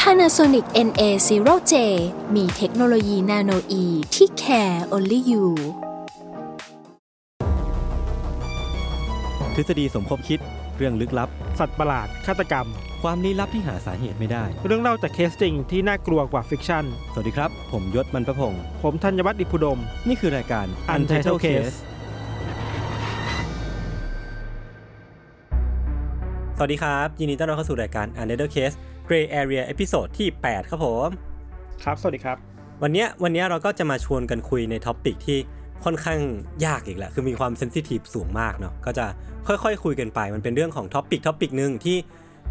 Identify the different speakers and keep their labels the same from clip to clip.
Speaker 1: Panasonic NA0J มีเทคโนโลยี nanoe ที่ care only you
Speaker 2: ทฤษฎีสมคบคิด เรื่องลึกลับ
Speaker 3: สัตว์ประหลาด ฆาตกรรม
Speaker 2: ความลี้ลับที่หาสาเหตุไม่ได้
Speaker 3: เรื่องเล่าจากเคสจริงที่น่ากลัวกว่า fiction
Speaker 2: สวัสดีครับ ผมยชญ์ บรรพพงศ์
Speaker 3: ผมธัญวัฒน์อิพภูดม
Speaker 2: นี่คือรายการ
Speaker 3: Untitled Case
Speaker 2: สวัสดีครับ ยินดีต้อนรับเข้าสู่รายการ Untitled Case Gray Area episode ที่ 8 ครับผม
Speaker 3: ครับ สวัสดีครับ
Speaker 2: วันเนี้ยวันเนี้ยเราก็จะมาชวนกันคุยใน topic ที่ค่อนข้างยากอีกแหละ คือมีความ sensitive สูงมากเนาะ ก็จะค่อยๆคุยกันไป มันเป็นเรื่องของ topic topic หนึ่งที่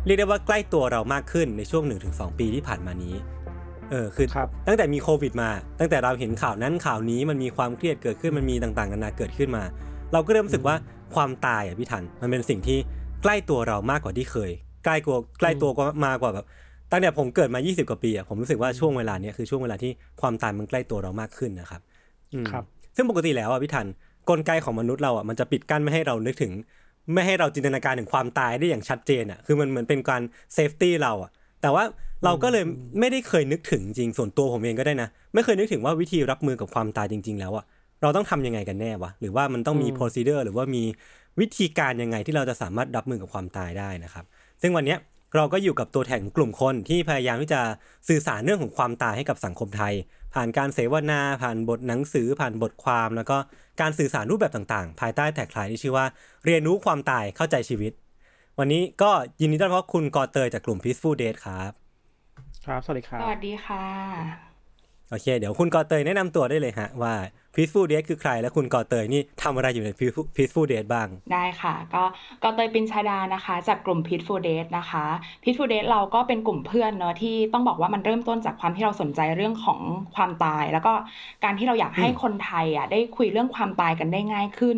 Speaker 2: เรียกได้ว่าใกล้ตัวเรามากขึ้นในช่วง 1-2 ปีที่ผ่านมานี้ เออ คือ
Speaker 3: ครับ
Speaker 2: ตั้งแต่มีโควิดมา ตั้งแต่เราเห็นข่าวนั้นข่าวนี้ มันมีความเครียดเกิดขึ้น มันมีต่างๆนานาเกิดขึ้นมา เราก็เริ่มรู้สึกว่าความตายอะพี่ทัน มันเป็นสิ่งที่ใกล้ตัวเรามากกว่าที่เคย ใกล้กว่าใกล้ตัวกว่ามากกว่าแบบตั้งแต่ผมเกิดมา 20 กว่าปีอะผมรู้สึกว่าช่วงเวลาเนี้ยคือช่วงเวลาที่ความตายมันใกล้ตัวเรามากขึ้นนะครับอืม
Speaker 3: ครับ
Speaker 2: ซึ่งปกติแล้วอะพี่ทันกลไกของมนุษย์เราอะมันจะปิดกั้นไม่ให้เรานึกถึง ไม่ให้เราจินตนาการถึงความตายได้อย่างชัดเจนอะคือมันเหมือนเป็นการเซฟตี้เราอะแต่ว่าเราก็เลยไม่ได้เคยนึกถึงจริงส่วนตัวผมเองก็ได้นะ ไม่เคยนึกถึงว่าวิธีรับมือกับความตายจริง ๆ แล้วอะเราต้องทำยังไงกันแน่วะหรือว่ามันต้องมี
Speaker 3: อืม
Speaker 2: procedure หรือว่ามีวิธีการยังไงที่เราจะสามารถรับมือกับความตายได้นะครับ ซึ่งวันเนี้ยเราก็อยู่กับตัวแทนของกลุ่มคนที่พยายามที่จะสื่อสารเรื่องของความตายให้กับสังคมไทย ผ่านการเสวนา ผ่านบทหนังสือ ผ่านบทความ แล้วก็การสื่อสารรูปแบบต่างๆ ภายใต้แท็กไลน์ที่ชื่อว่า เรียนรู้ความตายเข้าใจชีวิต วันนี้ก็ยินดีต้อนรับคุณกอเตยจากกลุ่ม Peaceful Date ครับ
Speaker 3: ครับ สวัสดีครับ
Speaker 4: สวัสดีค่ะ
Speaker 2: โอเค เดี๋ยวคุณกอเตยแนะนำตัวได้เลยฮะว่า Peaceful Date คือใครและคุณก่อเตยนี่ทำอะไรอยู่ใน Peaceful- Peaceful Date บ้าง
Speaker 4: ได้ค่ะ ก็ก็เตยปินชาดานะคะ จากกลุ่ม Pitful Date นะคะ Pitful Date เราก็เป็นกลุ่มเพื่อนเนอะที่ต้องบอกว่ามันเริ่มต้นจากความที่เราสนใจเรื่องของความตาย แล้วก็การที่เราอยากให้คนไทยอะได้คุยเรื่องความตายกันได้ง่ายขึ้น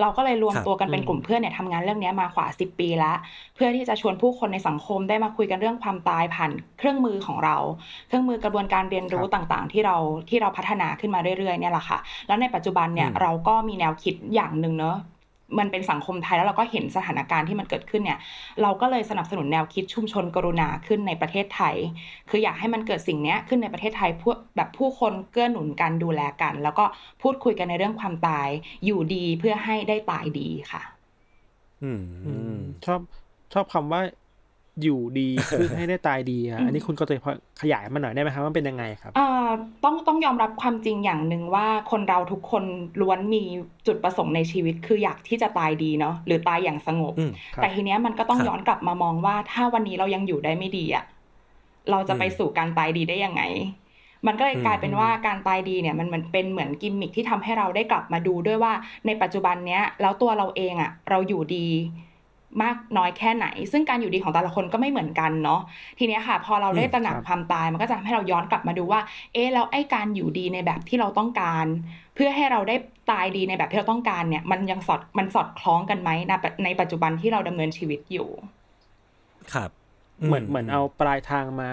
Speaker 4: เราก็เลยรวมตัวกันเป็นกลุ่มเพื่อนเนี่ยทำงานเรื่องนี้มากว่า 10 ปีแล้วเพื่อที่จะชวนผู้คนในสังคมได้มาคุยกันเรื่องความตายผ่านเครื่องมือของเรา เครื่องมือ กระบวนการเรียนรู้ต่างๆ ที่เราที่เราพัฒนาขึ้นมาเรื่อยๆเนี่ยแหละค่ะแล้วในปัจจุบันเนี่ย
Speaker 2: อืม
Speaker 4: เราก็มีแนวคิดอย่างหนึ่งเนอะมันเป็นสังคมไทยแล้วเราก็เห็นสถานการณ์ที่มันเกิดขึ้นเนี่ย เราก็เลยสนับสนุนแนวคิดชุมชนกรุณาขึ้นในประเทศไทย คืออยากให้มันเกิดสิ่งเนี้ยขึ้นในประเทศไทยพวกแบบผู้คนเกื้อหนุนกันดูแลกัน แล้วก็พูดคุยกันในเรื่องความตายอยู่ดีเพื่อให้ได้ตายดีค่ะ
Speaker 2: อืม
Speaker 3: อืมชอบชอบคำว่า อยู่ดีคือให้ได้ตายดีอะ
Speaker 4: อืม
Speaker 3: อันนี้คุณก็จะพอขยายมาหน่อยได้ไหมครับว่าเป็นยังไงครับ
Speaker 4: เอ่อต้องต้องยอมรับความจริงอย่างหนึ่งว่าคนเราทุกคนล้วนมีจุดประสงค์ในชีวิต คืออยากที่จะตายดีเนาะหรือตายอย่างสงบ
Speaker 2: อืม
Speaker 3: ครับ
Speaker 4: แต่ทีเนี้ยมันก็ต้อง
Speaker 2: ครับ
Speaker 4: ย้อนกลับมามองว่า ถ้าวันนี้เรายังอยู่ได้ไม่ดีอะเราจะไป
Speaker 2: อืม
Speaker 4: สู่การตายดีได้ยังไง มันก็เลย
Speaker 2: อืม
Speaker 4: กลายเป็นว่าการตายดีเนี่ยมันเหมือนเป็นเหมือนกิมมิคที่ทำให้เราได้กลับมาดูด้วยว่าในปัจจุบันเนี้ยแล้วตัวเราเองอะเราอยู่ดี มากน้อยแค่ไหน ซึ่งการอยู่ดีของแต่ละคนก็ไม่เหมือนกันเนาะทีเนี้ยค่ะ พอเราได้
Speaker 2: อืม
Speaker 4: ตระหนัก
Speaker 3: ครับ
Speaker 4: ความตายมันก็จะทำให้เราย้อนกลับมาดูว่า เอ๊ะแล้วไอ้การอยู่ดีในแบบที่เราต้องการ เพื่อให้เราได้ตายดีในแบบที่เราต้องการเนี่ย มันยังสอดมันสอดคล้องกันไหมในปัจในปัจจุบันที่เราดำเนินชีวิตอยู่
Speaker 2: ครับ
Speaker 3: เหมือนเหมือนเอาปลายทางมา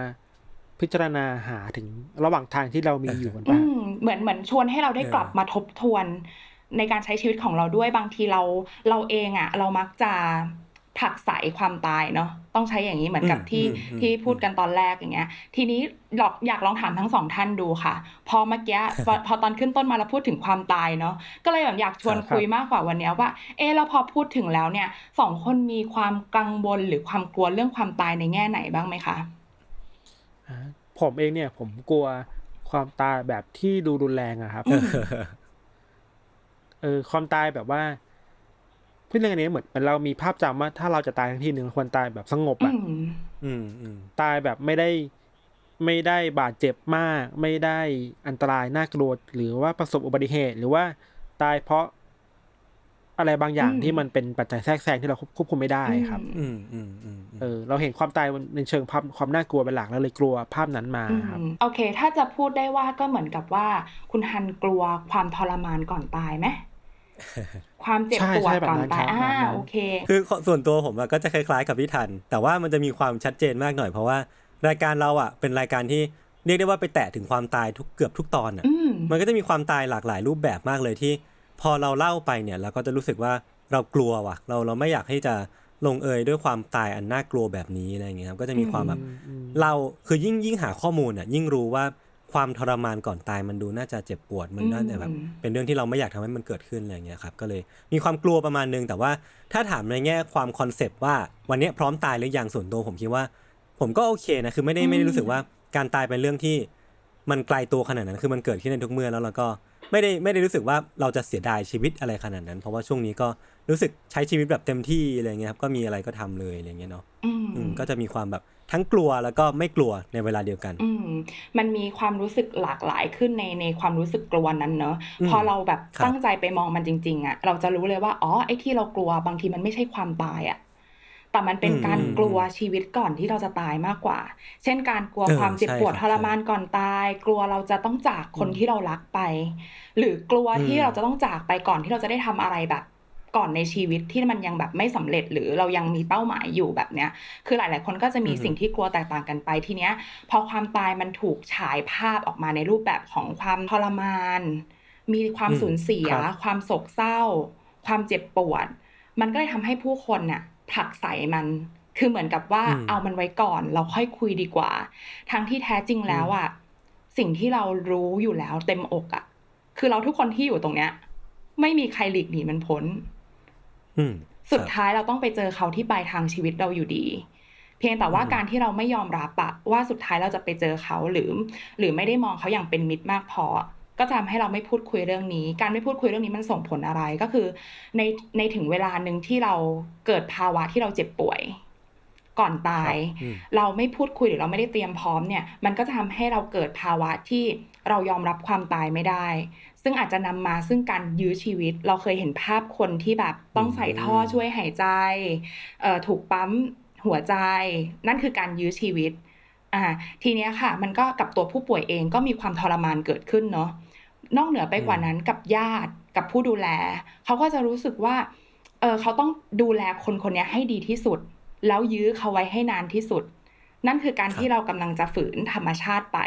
Speaker 3: พิจารณาหาถึงระหว่างทางที่เรามีอยู่กัน
Speaker 4: อื
Speaker 3: บ้าง
Speaker 4: มเหมือนเหมือนชวนให้เราได้
Speaker 2: เออ
Speaker 4: กลับมาทบทวนในการใช้ชีวิตของเราด้วยบางทีเราเราเองอะ่ะ เรามักจะ ผลักใสความตายเนาะต้องใช้อย่างนี้เหมือนกับ
Speaker 2: อืม
Speaker 4: ที่
Speaker 2: อืมอืม
Speaker 4: ที่พูดกันตอนแรกอย่างเงี้ย ทีนี้อยากอยากลองถามทั้งสองท่านดูค่ะ พอเมื่อกี้พอพอตอนขึ้นต้นมาเราพูดถึงความตายเนาะก็เลยแบบอยากชวน
Speaker 3: ครับ
Speaker 4: คุยมากกว่าวันเนี้ยว่า เออแล้วพอพูดถึงแล้วเนี่ยสองคนมีความกังวลหรือความกลัวเรื่องความตายในแง่ไหนบ้างไหมคะ
Speaker 3: อ่าผมเองเนี่ยผมกลัวความตายแบบที่ดูรุนแรงอะครับ เออความตายแบบว่า พูดเรื่องอันนี้เหมือนเหมือนเรามีภาพจำว่าถ้าเราจะตายทั้งทีหนึ่งควรตายแบบสงบ
Speaker 4: อื
Speaker 3: อะ
Speaker 4: ม
Speaker 2: อืมอืม
Speaker 3: ตายแบบไม่ได้ไม่ได้บาดเจ็บมาก ไม่ได้อันตรายน่ากลัวหรือว่าประสบอุบัติเหตุ หรือว่าตายเพราะอะไรบางอย่าง
Speaker 4: อืม
Speaker 3: ที่มันเป็นปัจจัยแทรกแซงที่เราควบคุมไม่ได้ครับ
Speaker 4: อืม
Speaker 2: อืมอืมอืมอืม
Speaker 3: เออ เราเห็นความตายในเชิงความความน่ากลัวเป็นหลักแล้วเลยกลัวภาพนั้นมา
Speaker 4: อืม
Speaker 3: ครับ
Speaker 4: โอเค ถ้าจะพูดได้ว่าก็เหมือนกับว่า คุณฮันกลัวความทรมานก่อนตายไหม ความเจ็บ
Speaker 3: ใช่
Speaker 4: ปวด
Speaker 3: ใช่แบบ
Speaker 4: ก่อน
Speaker 3: นั้น
Speaker 4: ตาย
Speaker 3: ครับ
Speaker 4: อ่า
Speaker 3: แบบนั้น
Speaker 4: โอเค
Speaker 2: คือส่วนตัวผมอะก็จะคล้ายๆกับพี่ทัน แต่ว่ามันจะมีความชัดเจนมากหน่อยเพราะว่ารายการเราอะเป็นรายการที่เรียกได้ว่าไปแตะถึงความตายทุกเกือบทุกตอนอะ
Speaker 4: อืม
Speaker 2: มันก็จะมีความตายหลากหลายรูปแบบมากเลยที่ พอเราเล่าไปเนี่ยเราก็จะรู้สึกว่าเรากลัวว่ะ เราเราไม่อยากให้จะลงเอยด้วยความตายอันน่ากลัวแบบนี้อะไรอย่างเงี้ยครับก็จะมีความแบบ
Speaker 3: อืม
Speaker 2: เราคือยิ่งยิ่งหาข้อมูลอะยิ่งรู้ว่า ความทรมานก่อนตายมันดูน่าจะเจ็บปวดมันน่าจะแบบ
Speaker 4: อืม
Speaker 2: เป็นเรื่องที่เราไม่อยากทำให้มันเกิดขึ้นอะไรอย่างเงี้ยครับก็เลยมีความกลัวประมาณนึง แต่ว่าถ้าถามในแง่ความคอนเซปต์ว่าวันเนี้ยพร้อมตายหรือยังส่วนตัวผมคิดว่า ผมก็โอเคนะคือไม่ได้ไม่ได้รู้สึกว่าการตายเป็นเรื่องที่มันไกลตัวขนาดนั้นคือมันเกิดขึ้นในทุกเมื่อแล้วเราก็ไม่ได้ไม่ได้รู้สึกว่าเราจะเสียดายชีวิตอะไรขนาดนั้น เพราะว่าช่วงนี้ก็รู้สึกใช้ชีวิตแบบเต็มที่อะไรเงี้ยครับก็มีอะไรก็ทำเลยอะไรเงี้ยเนาะ
Speaker 4: อืม
Speaker 2: อืมก็จะมีความแบบ ทั้งกลัวแล้วก็ไม่กลัวในเวลาเดียวกัน
Speaker 4: อืมมันมีความรู้สึกหลากหลายขึ้นในในความรู้สึกกลัวนั้นเนอะ
Speaker 2: อืม
Speaker 4: พอเราแบบ
Speaker 2: ครับ
Speaker 4: ตั้งใจไปมองมันจริง ๆอะเราจะรู้เลยว่าอ๋อไอ้ที่เรากลัวบางทีมันไม่ใช่ความตายอะแต่มันเป็น
Speaker 2: อืม
Speaker 4: การ
Speaker 2: อืม
Speaker 4: กลัวชีวิตก่อนที่เราจะตายมากกว่า เช่นการกลัว
Speaker 2: เออ
Speaker 4: ความเจ็บปวด
Speaker 2: ใช่
Speaker 4: ท
Speaker 2: ครับ
Speaker 4: รมานก่อนตาย กลัวเราจะต้องจากคนที่เรารักไป หรือกลัวที่
Speaker 2: อืม
Speaker 4: เราจะต้องจากไปก่อนที่เราจะได้ทำอะไรแบบ ก่อนในชีวิตที่มันยังแบบไม่สำเร็จ หรือเรายังมีเป้าหมายอยู่แบบเนี้ย คือหลาย ๆ คนก็จะมี
Speaker 2: อือฮึ
Speaker 4: สิ่งที่กลัวแตกต่างกันไปทีเนี้ย พอความตายมันถูกฉายภาพออกมาในรูปแบบของความทรมาน มีความ
Speaker 2: อืม
Speaker 4: สูญเสีย
Speaker 3: ครับ
Speaker 4: ความโศกเศร้า ความเจ็บปวด มันก็เลยทำให้ผู้คนน่ะผลักใส่มันคือเหมือนกับว่า
Speaker 2: อืม
Speaker 4: เอามันไว้ก่อน เราค่อยคุยดีกว่า ทั้งที่แท้จริงแล้วอะสิ่งที่เรารู้อยู่แล้วเต็มอกอะ คือเราทุกคนที่อยู่ตรงเนี้ย ไม่มีใครหลีกหนีมันพ้น
Speaker 2: อืม
Speaker 4: สุด
Speaker 2: ครับ
Speaker 4: ท้ายเราต้องไปเจอเขาที่ปลายทางชีวิตเราอยู่ดี เพียงแต่ว่า
Speaker 2: อืม
Speaker 4: การที่เราไม่ยอมรับอะว่าสุดท้ายเราจะไปเจอเขาหรือ หรือไม่ได้มองเขาอย่างเป็นมิตรมากพอก็จะทำให้เราไม่พูดคุยเรื่องนี้ การไม่พูดคุยเรื่องนี้มันส่งผลอะไรก็คือ ในในถึงเวลาหนึ่งที่เราเกิดภาวะที่เราเจ็บป่วย ก่อนตาย
Speaker 2: อืม
Speaker 4: เราไม่พูดคุยหรือเราไม่ได้เตรียมพร้อมเนี่ย มันก็จะทำให้เราเกิดภาวะที่เรายอมรับความตายไม่ได้ ซึ่งอาจจะนำมาซึ่งการยื้อชีวิต เราเคยเห็นภาพคนที่แบบต้องใส่ท่อช่วยหายใจถูกปั๊มหัวใจ นั่นคือการยื้อชีวิตอ่าทีเนี้ยค่ะ มันก็กับตัวผู้ป่วยเองก็มีความทรมานเกิดขึ้นเนาะนอกเหนือไปกว่านั้นกับญาติกับผู้ดูแล เขาก็จะรู้สึกว่าเออเขาต้องดูแลคนคนนี้ให้ดีที่สุด แล้วยื้อเขาไว้ให้นานที่สุด นั่นคือการที่เรากำลังจะฝืนธรรมชาติไป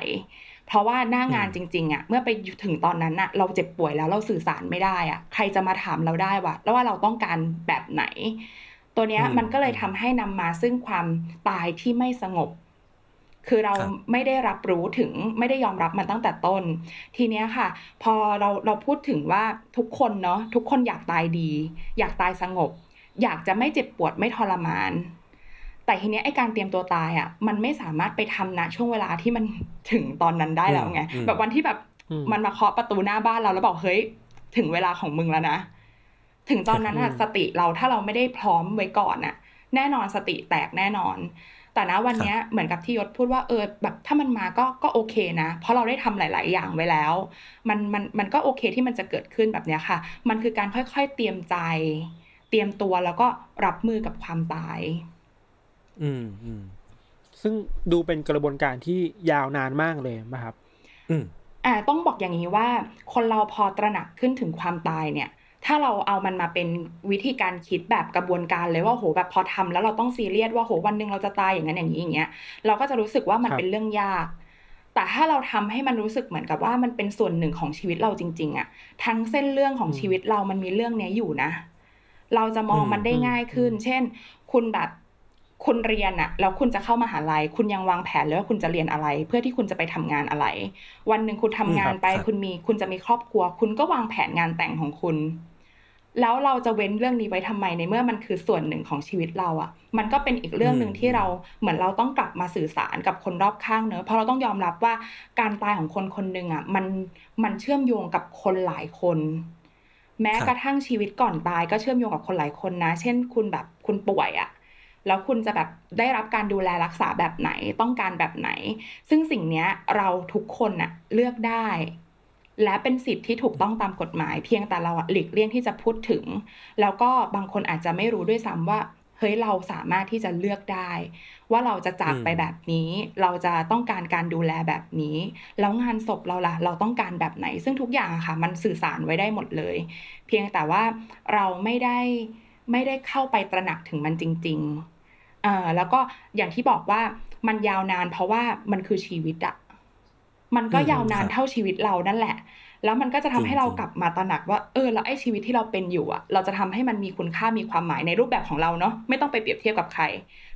Speaker 4: เพราะว่าหน้างาน
Speaker 2: อื
Speaker 4: จ
Speaker 2: ม
Speaker 4: ริงๆอะเมื่อไปถึงตอนนั้นอะเราเจ็บป่วยแล้วเราสื่อสารไม่ได้อะใครจะมาถามเราได้วะแล้วว่าเราต้องการแบบไหน ตัวเนี้ย
Speaker 2: อืม
Speaker 4: มันก็เลยทำให้นำมาซึ่งความตายที่ไม่สงบ คือเรา
Speaker 2: ครับ
Speaker 4: ไม่ได้รับรู้ถึงไม่ได้ยอมรับมันตั้งแต่ต้น ทีเนี้ยค่ะ พอเราเราพูดถึงว่าทุกคนเนาะทุกคนอยากตายดี อยากตายสงบ อยากจะไม่เจ็บปวดไม่ทรมาน แต่ทีเนี้ยไอการเตรียมตัวตายอะมันไม่สามารถไปทำณช่วงเวลาที่มันถึงตอนนั้นได้แล้วไง
Speaker 2: อืมอืม
Speaker 4: แบบวันที่แบบ
Speaker 3: อืม
Speaker 4: มันมาเคาะประตูหน้าบ้านเราแล้วบอกเฮ้ยถึงเวลาของมึงแล้วนะ ถึงตอนนั้นอะ
Speaker 3: อืม
Speaker 4: สติเราถ้าเราไม่ได้พร้อมไว้ก่อนอะแน่นอนสติแตกแน่นอน แต่นะวันเนี้ยเหมือนกับที่ยศพูดว่าเออแบบถ้ามันมาก็ก็โอเคนะ เพราะเราได้ทำหลาย ๆ อย่างไว้แล้ว มันมันมันก็โอเคที่มันจะเกิดขึ้นแบบเนี้ยค่ะ มันคือการค่อย ๆ เตรียมใจ เตรียมตัวแล้วก็รับมือกับความตาย
Speaker 2: อืมอืม
Speaker 3: ซึ่งดูเป็นกระบวนการที่ยาวนานมากเลยนะครับ
Speaker 2: อืม
Speaker 4: อ่าต้องบอกอย่างนี้ว่า คนเราพอตระหนักขึ้นถึงความตายเนี่ย ถ้าเราเอามันมาเป็นวิธีการคิดแบบกระบวนการเลยว่าโหแบบพอทำแล้วเราต้องซีเรียสว่าโหวันหนึ่งเราจะตายอย่างนั้นอย่างนี้อย่างเงี้ยเราก็จะรู้สึกว่ามัน
Speaker 3: ครับ
Speaker 4: เป็นเรื่องยากแต่ถ้าเราทำให้มันรู้สึกเหมือนกับว่ามันเป็นส่วนหนึ่งของชีวิตเราจริง ๆอะทั้งเส้นเรื่องของชีวิตเรามันมีเรื่องเนี้ยอยู่นะ เราจะมองมันได้ง่ายขึ้น เช่น คุณแบบ คุณเรียนอะแล้วคุณจะเข้ามหาลัย คุณยังวางแผนเลยว่าคุณจะเรียนอะไร เพื่อที่คุณจะไปทำงานอะไร วันหนึ่งคุณทำงานไป
Speaker 2: ครับ
Speaker 4: คุณมีคุณจะมีครอบครัว คุณก็วางแผนงานแต่งของคุณ แล้วเราจะเว้นเรื่องนี้ไว้ทำไมในเมื่อมันคือส่วนหนึ่งของชีวิตเราอะมันก็เป็นอีกเรื่องหนึ่ง
Speaker 2: อืม
Speaker 4: ที่เราเหมือนเราต้องกลับมาสื่อสารกับคนรอบข้างเนอะเพราะเราต้องยอมรับว่าการตายของคนคนหนึ่งอะมันมันเชื่อมโยงกับคนหลายคนแม้
Speaker 2: ครับ
Speaker 4: กระทั่งชีวิตก่อนตายก็เชื่อมโยงกับคนหลายคนนะ เช่น คุณแบบคุณป่วยอะ แล้วคุณจะแบบได้รับการดูแลรักษาแบบไหนต้องการแบบไหน ซึ่งสิ่งนี้เราทุกคนน่ะเลือกได้ และเป็นสิทธิ์ที่ถูกต้องตามกฎหมาย เพียงแต่เราอะหลีกเลี่ยงที่จะพูดถึง แล้วก็บางคนอาจจะไม่รู้ด้วยซ้ำว่าเฮ้ยเราสามารถที่จะเลือกได้ ว่าเราจะจากไปแบบนี้ เราจะต้องการการดูแลแบบนี้ แล้วงานศพเราล่ะ เราต้องการแบบไหน ซึ่งทุกอย่างอะค่ะ มันสื่อสารไว้ได้หมดเลย เพียงแต่ว่าเราไม่ได้ไม่ได้เข้าไปตระหนักถึงมันจริง ๆ อ่อแล้วก็อย่างที่บอกว่ามันยาวนานเพราะว่ามันคือชีวิตอะมันก็
Speaker 2: อืม
Speaker 4: ยาวนาน
Speaker 2: ครับ
Speaker 4: เท่าชีวิตเรานั่นแหละ แล้วมันก็จะทำให้เรา
Speaker 2: จริงๆ
Speaker 4: กลับมาตระหนักว่าเออแล้วไอ้ชีวิตที่เราเป็นอยู่อะเราจะทำให้มันมีคุณค่ามีความหมายในรูปแบบของเราเนาะไม่ต้องไปเปรียบเทียบกับใคร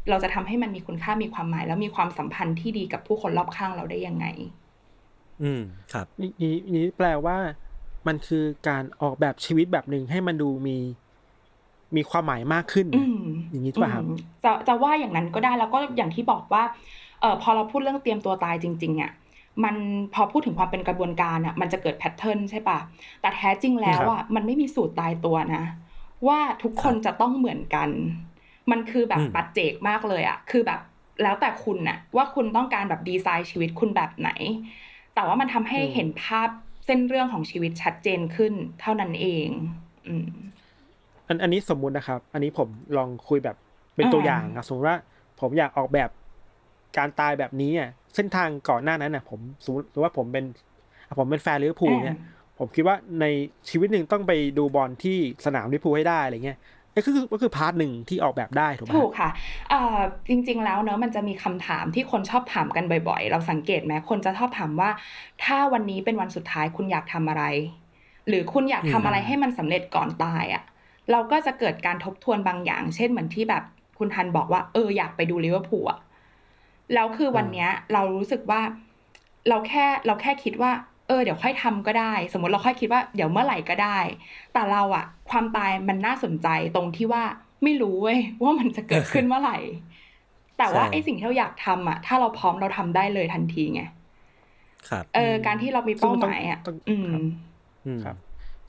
Speaker 4: เราจะทำให้มันมีคุณค่ามีความหมาย แล้วมีความสัมพันธ์ที่ดีกับผู้คนรอบข้างเราได้ยังไง
Speaker 2: อืมครับ
Speaker 3: นี่นี่นี่แปลว่า มันคือการออกแบบชีวิตแบบหนึ่งให้มันดูมี มีความหมายมากขึ้น
Speaker 4: อืม
Speaker 3: อย่างนี้ใช่ป่ะครับ
Speaker 4: อืมจะจะว่าอย่างนั้นก็ได้แล้วก็อย่างที่บอกว่าเออพอเราพูดเรื่องเตรียมตัวตายจริงๆอะมันพอพูดถึงความเป็นกระบวนการอะมันจะเกิดแพทเทิร์นใช่ป่ะแต่แท้จริงแล้วอะมันไม่มีสูตรตายตัวนะ ว่าทุกคนจะต้องเหมือนกัน มันคือแบบ
Speaker 2: อืม
Speaker 4: ปัจเจกมากเลยอะคือแบบแล้วแต่คุณน่ะว่าคุณต้องการแบบดีไซน์ชีวิตคุณแบบไหน แต่ว่ามันทำให้
Speaker 3: อืม
Speaker 4: เห็นภาพเส้นเรื่องของชีวิตชัดเจนขึ้น เท่านั้นเอง อืม
Speaker 3: อันอันนี้สมมุตินะครับ อันนี้ผมลองคุยแบบเป็น
Speaker 4: อ่า
Speaker 3: ตัวอย่างนะสมมติว่าผมอยากออกแบบการตายแบบนี้อะเส้นทางก่อนหน้านั้นน่ะ ผมสมมติว่าผมเป็นอะผมเป็นแฟนลิเวอร์พูลเนี่ยผมคิดว่าในชีวิตหนึ่งต้องไปดูบอลที่สนามลิเวอร์พูลให้ได้อะไรเงี้ยนี่ก็คือก็คือ part หนึ่งที่ออกแบบได้ถูกไหม
Speaker 4: ถูกค่ะเอ่อจริงๆแล้วเนอะมันจะมีคำถามที่คนชอบถามกันบ่อยๆ เราสังเกตไหมคนจะชอบถามว่า ถ้าวันนี้เป็นวันสุดท้ายคุณอยากทำอะไร หรือคุณอยากทำอะไรให้มันสำเร็จก่อนตายอะ่ะ เราก็จะเกิดการทบทวนบางอย่าง เช่นเหมือนที่แบบคุณทันบอกว่า เอออยากไปดูลิเวอร์พูลอะแล้วคือวันเนี้ยเรารู้สึกว่า เราแค่เราแค่คิดว่า เออเดี๋ยวค่อยทำก็ได้ สมมติเราค่อยคิดว่าเดี๋ยวเมื่อไหร่ก็ได้ แต่เราอะความตายมันน่าสนใจตรงที่ว่าไม่รู้เว้ยว่ามันจะเกิดขึ้นเมื่อไหร่ แต่ว่า
Speaker 2: ใช่
Speaker 4: ไอ้สิ่งที่เราอยากทำอะถ้าเราพร้อมเราทำได้เลยทันทีไง
Speaker 2: ครับ
Speaker 4: เออการที่เรามี
Speaker 3: ซึ่ง
Speaker 4: เป้า
Speaker 3: มัน
Speaker 4: ห
Speaker 3: ต้อง
Speaker 4: มายอะ
Speaker 3: ต้อง
Speaker 4: อืม
Speaker 3: ครับ
Speaker 2: อืม
Speaker 3: ครับ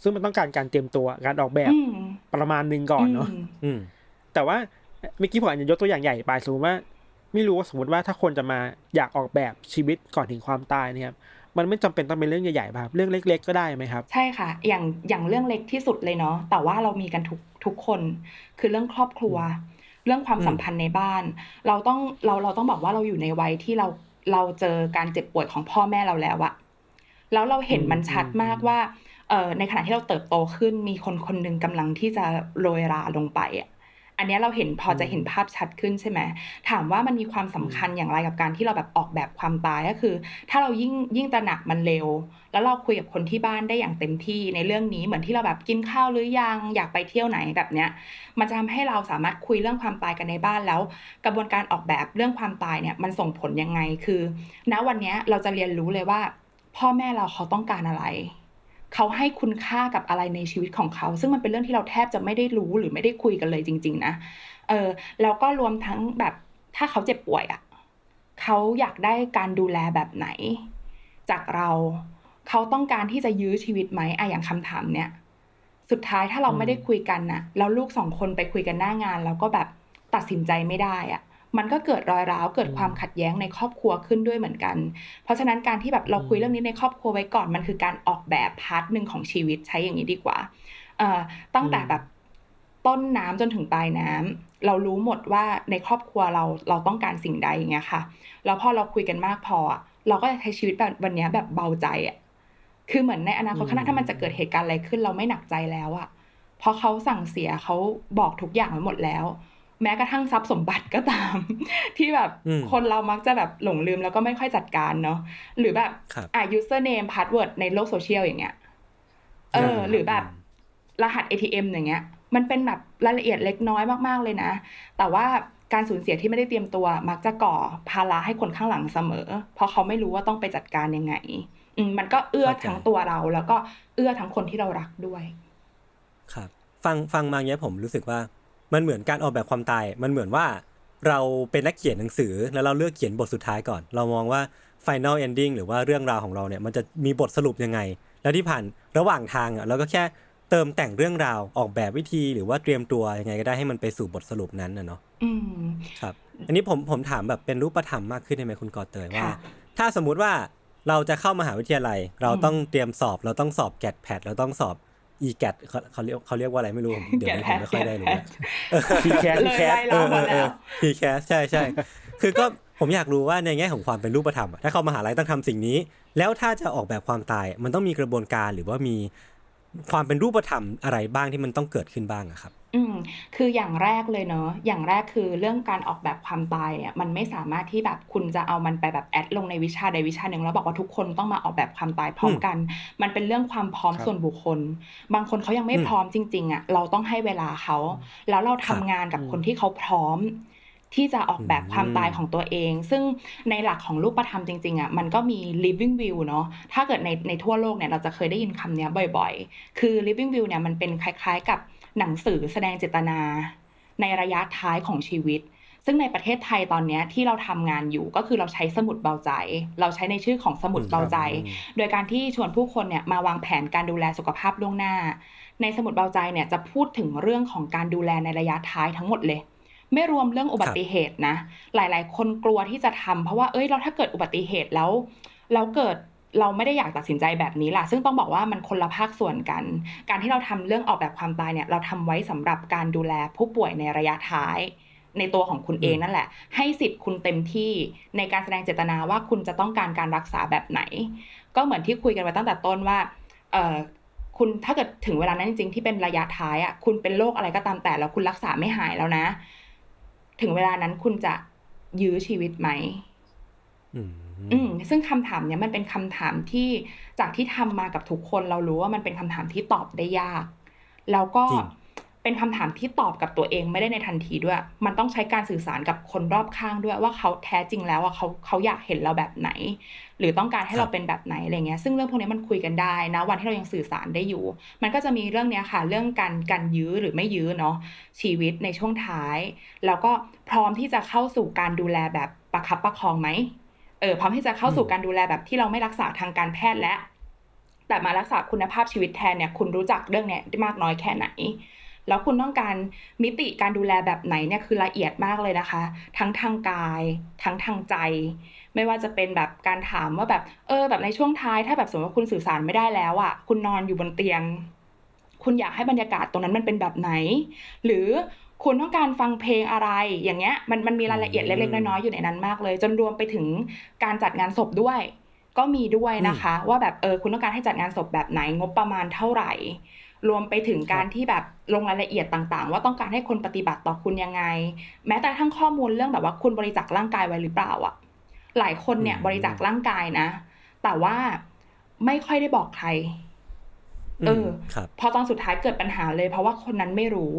Speaker 3: ซึ่งมันต้องการการเตรียมตัวการออกแบบ
Speaker 4: อืม
Speaker 3: ประมาณหนึ่งก่อนเนาะ
Speaker 4: ม
Speaker 2: อืม
Speaker 3: แต่ว่าเมื่อกี้ผมอาจจะยกตัวอย่างใหญ่ไปสมมติว่า ไม่รู้ว่าสมมติว่าถ้าคนจะมาอยากออกแบบชีวิตก่อนถึงความตายเนี่ยครับมันไม่จำเป็นต้องเป็นเรื่องใหญ่ๆป่ะครับเรื่องเล็ก ๆ ก็ได้ไหมครับ
Speaker 4: ใช่ค่ะ อย่างอย่างเรื่องเล็กที่สุดเลยเนาะแต่ว่าเรามีกันทุกทุกคน คือเรื่องครอบครัว เรื่องความ
Speaker 2: อืม
Speaker 4: สัมพันธ์ในบ้าน เราต้องเราเราต้องบอกว่าเราอยู่ในวัยที่เราเราเจอการเจ็บป่วยของพ่อแม่เราแล้วอะแล้วเราเห็นมันชัดมากว่าเอ่อ ในขณะที่เราเติบโตขึ้นมีคนคนหนึ่งกำลังที่จะโรยราลงไปอะอันเนี้ยเราเห็นพอจะเห็นภาพชัดขึ้นใช่ไหมถามว่ามันมีความสำคัญอย่างไรกับการที่เราแบบออกแบบความตายก็คือ ถ้าเรายิ่งยิ่งตระหนักมันเร็ว แล้วเราคุยกับคนที่บ้านได้อย่างเต็มที่ในเรื่องนี้เหมือนที่เราแบบกินข้าวหรือยังอยากไปเที่ยวไหนแบบเนี้ยมันจะทำให้เราสามารถคุยเรื่องความตายกันในบ้านแล้ว กระบวนการออกแบบเรื่องความตายเนี่ยมันส่งผลยังไงคือ ณวันเนี้ยเราจะเรียนรู้เลยว่า พ่อแม่เราเขาต้องการอะไร เขาให้คุณค่ากับอะไรในชีวิตของเขา ซึ่งมันเป็นเรื่องที่เราแทบจะไม่ได้รู้หรือไม่ได้คุยกันเลยจริง ๆ นะ เออแล้วก็รวมทั้งแบบถ้าเขาเจ็บป่วยอะ่ะเขาอยากได้การดูแลแบบไหน จากเราเขาต้องการที่จะยื้อชีวิตไหมอะอย่างคำถามเนี้ยสุดท้ายถ้าเราไม่ได้คุยกันน่ะแล้วลูกสองคนไปคุยกันหน้างาน แล้วก็แบบตัดสินใจไม่ได้อะ มันก็เกิดรอยร้าวเกิดความขัดแย้งในครอบครัวขึ้นด้วยเหมือนกัน เพราะฉะนั้นการที่แบบเราคุยเรื่องนี้ในครอบครัวไว้ก่อนมันคือการออกแบบ part หนึ่งของชีวิตใช้อย่างนี้ดีกว่าเอ่อตั้งแต่แบบต้นน้ำจนถึงปลายน้ำเรารู้หมดว่าในครอบครัวเราเราต้องการสิ่งใดอย่างเงี้ยค่ะแล้วพอเราคุยกันมากพออะเราก็จะใช้ชีวิตแบบวันเนี้ยแบบเบาใจอะคือเหมือนในอนาคตข้างหน้าถ้ามันจะเกิดเหตุการณ์อะไรขึ้น เราไม่หนักใจแล้วอะเพราะเขาสั่งเสียเขาบอกทุกอย่างไว้หมดแล้ว แม้กระทั่งทรัพย์สมบัติก็ตาม ที่แบบ
Speaker 2: อืม
Speaker 4: คนเรามักจะแบบหลงลืมแล้วก็ไม่ค่อยจัดการเนาะหรือแบบ
Speaker 2: ครับ
Speaker 4: อะ username password ในโลกโซเชียลอย่างเงี้ยเออ หรือแบบรหัส ATM อย่างเงี้ย มันเป็นแบบรายละเอียดเล็กน้อยมากๆเลยนะ แต่ว่าการสูญเสียที่ไม่ได้เตรียมตัว มักจะก่อภาระให้คนข้างหลังเสมอ เพราะเขาไม่รู้ว่าต้องไปจัดการยังไงอืมมันก็เอื้อ
Speaker 2: เข้าใจ
Speaker 4: ทั้งตัวเราแล้วก็เอื้อทั้งคนที่เรารักด้วย
Speaker 2: ครับ ฟังฟังมาเนี้ยผมรู้สึกว่า มันเหมือนการออกแบบความตาย มันเหมือนว่าเราเป็นนักเขียนหนังสือแล้วเราเลือกเขียนบทสุดท้ายก่อน เรามองว่า final ending หรือว่าเรื่องราวของเราเนี่ยมันจะมีบทสรุปยังไง แล้วที่ผ่านระหว่างทางอะเราก็แค่เติมแต่งเรื่องราวออกแบบวิธีหรือว่าเตรียมตัวยังไงก็ได้ให้มันไปสู่บทสรุปนั้นนะเนาะ
Speaker 4: อืม
Speaker 2: ครับ อันนี้ผมผมถามแบบเป็นรูปธรรมมากขึ้นได้ไหมคุณกอเตยว่า
Speaker 4: ค่ะ
Speaker 2: ถ้าสมมุติว่าเราจะเข้ามหาวิทยาลัย เราต้องเตรียมสอบ เราต้องสอบ GAT PAT เราต้องสอบ e แกดเขาเขาเรียกเขาเรียกว่าอะไรไม่รู้ผมเดี๋ยวนี้ผมไม่ค่อยได้รู้แล้ว
Speaker 3: TCAS
Speaker 4: เลย
Speaker 3: TCAS
Speaker 4: ไล่เรามาแล้ว
Speaker 2: TCAS ใช่ใช่คือก็ผมอยากรู้ว่าในแง่ของความเป็นรูปธรรมอะถ้าเข้ามหาลัยต้องทำสิ่งนี้ แล้วถ้าจะออกแบบความตายมันต้องมีกระบวนการหรือว่ามีความเป็นรูปธรรมอะไรบ้างที่มันต้องเกิดขึ้นบ้างอะครับ
Speaker 4: อืม คืออย่างแรกเลยเนาะ อย่างแรกคือเรื่องการออกแบบความตายเนี่ย มันไม่สามารถที่แบบคุณจะเอามันไปแบบ add ลงในวิชาใดวิชาหนึ่งแล้วบอกว่าทุกคนต้องมาออกแบบความตายพร้อมกัน มันเป็นเรื่องความพร้อม
Speaker 3: ครับ
Speaker 4: ส่วนบุคคล บางคนเขายังไม่
Speaker 2: อืม
Speaker 4: พร้อมจริง ๆอะเราต้องให้เวลาเขา แล้วเราทำ
Speaker 2: ครับ
Speaker 4: งานกับคนที่เขาพร้อม ที่จะออกแบบความตาย
Speaker 2: อืม
Speaker 4: ของตัวเอง ซึ่งในหลักของรูปธรรมจริงๆอะมันก็มี living will เนาะ ถ้าเกิดในในทั่วโลกเนี่ยเราจะเคยได้ยินคำเนี้ยบ่อยๆ คือ living will เนี่ยมันเป็นคล้ายๆกับ หนังสือแสดงเจตนา ในระยะท้ายของชีวิต ซึ่งในประเทศไทยตอนเนี้ยที่เราทำงานอยู่ก็คือเราใช้สมุดเบาใจ เราใช้ในชื่อของสมุดเบาใจ
Speaker 2: อืม
Speaker 4: โดยการที่ชวนผู้คนเนี่ยมาวางแผนการดูแลสุขภาพล่วงหน้า ในสมุดเบาใจเนี่ยจะพูดถึงเรื่องของการดูแลในระยะท้ายทั้งหมดเลยไม่รวมเรื่องอุบัติเหตุนะ หลาย ๆ คนกลัวที่จะทำเพราะว่าเอ้ยเราถ้าเกิดอุบัติเหตุแล้ว แล้วเกิด เราไม่ได้อยากตัดสินใจแบบนี้ล่ะ ซึ่งต้องบอกว่ามันคนละภาคส่วนกัน การที่เราทำเรื่องออกแบบความตายเนี่ยเราทำไว้สำหรับการดูแลผู้ป่วยในระยะท้าย ในตัวของคุณเองนั่นแหละ ให้สิทธิ์คุณเต็มที่ในการแสดงเจตนาว่าคุณจะต้องการการรักษาแบบไหน ก็เหมือนที่คุยกันไว้ตั้งแต่ต้นว่าเออคุณถ้าเกิดถึงเวลานั้นจริงๆที่เป็นระยะท้ายอะคุณเป็นโรคอะไรก็ตามแต่แล้วคุณรักษาไม่หายแล้วนะ ถึงเวลานั้นคุณจะยื้อชีวิตไหม
Speaker 2: อืม
Speaker 4: อืมซึ่งคำถามเนี้ยมันเป็นคำถามที่จากที่ทำมากับทุกคนเรารู้ว่ามันเป็นคำถามที่ตอบได้ยาก แล้วก็
Speaker 2: จริง
Speaker 4: เป็นคำถามที่ตอบกับตัวเองไม่ได้ในทันทีด้วย มันต้องใช้การสื่อสารกับคนรอบข้างด้วยว่าเขาแท้จริงแล้วว่าเขาเขาอยากเห็นเราแบบไหน หรือต้องการให้เราเป็นแบบไหนอะไรเงี้ย ซึ่งเรื่องพวกนี้มันคุยกันได้นะวันที่เรายังสื่อสารได้อยู่ มันก็จะมีเรื่องเนี้ยค่ะ เรื่องการการยื้อหรือไม่ยื้อเนาะชีวิตในช่วงท้าย แล้วก็พร้อมที่จะเข้าสู่การดูแลแบบประคับประคองไหม เออพร้อมที่จะเข้าสู่การดูแลแบบที่เราไม่รักษาทางการแพทย์และ แต่มารักษาคุณภาพชีวิตแทนเนี่ยคุณรู้จักเรื่องเนี้ยได้มากน้อยแค่ไหน แล้วคุณต้องการมิติการดูแลแบบไหนเนี่ยคือละเอียดมากเลยนะคะ ทั้งทางกาย ทั้งทางใจ ไม่ว่าจะเป็นแบบการถามว่าแบบเออ แบบในช่วงท้ายถ้าแบบสมมติว่าคุณสื่อสารไม่ได้แล้วอะ คุณนอนอยู่บนเตียงคุณอยากให้บรรยากาศตรงนั้นมันเป็นแบบไหน หรือ คุณต้องการฟังเพลงอะไรอย่างเงี้ยมันมันมีรายละเอียดเล็กๆน้อยๆอยู่ในนั้นมากเลย จนรวมไปถึงการจัดงานศพด้วย ก็มีด้วยนะคะ ว่าแบบเออคุณต้องการให้จัดงานศพแบบไหนงบประมาณเท่าไหร่ รวมไปถึงการที่แบบลงรายละเอียดต่างๆ ว่าต้องการให้คนปฏิบัติต่อคุณยังไง แม้แต่ทั้งข้อมูลเรื่องแบบว่าคุณบริจาคร่างกายไว้หรือเปล่าอะหลายคนเนี่ย
Speaker 2: อืม
Speaker 4: บริจาคร่างกายนะ แต่ว่าไม่ค่อยได้บอกใครเออ
Speaker 2: ครับ
Speaker 4: พอตอนสุดท้ายเกิดปัญหาเลย เพราะว่าคนนั้นไม่รู้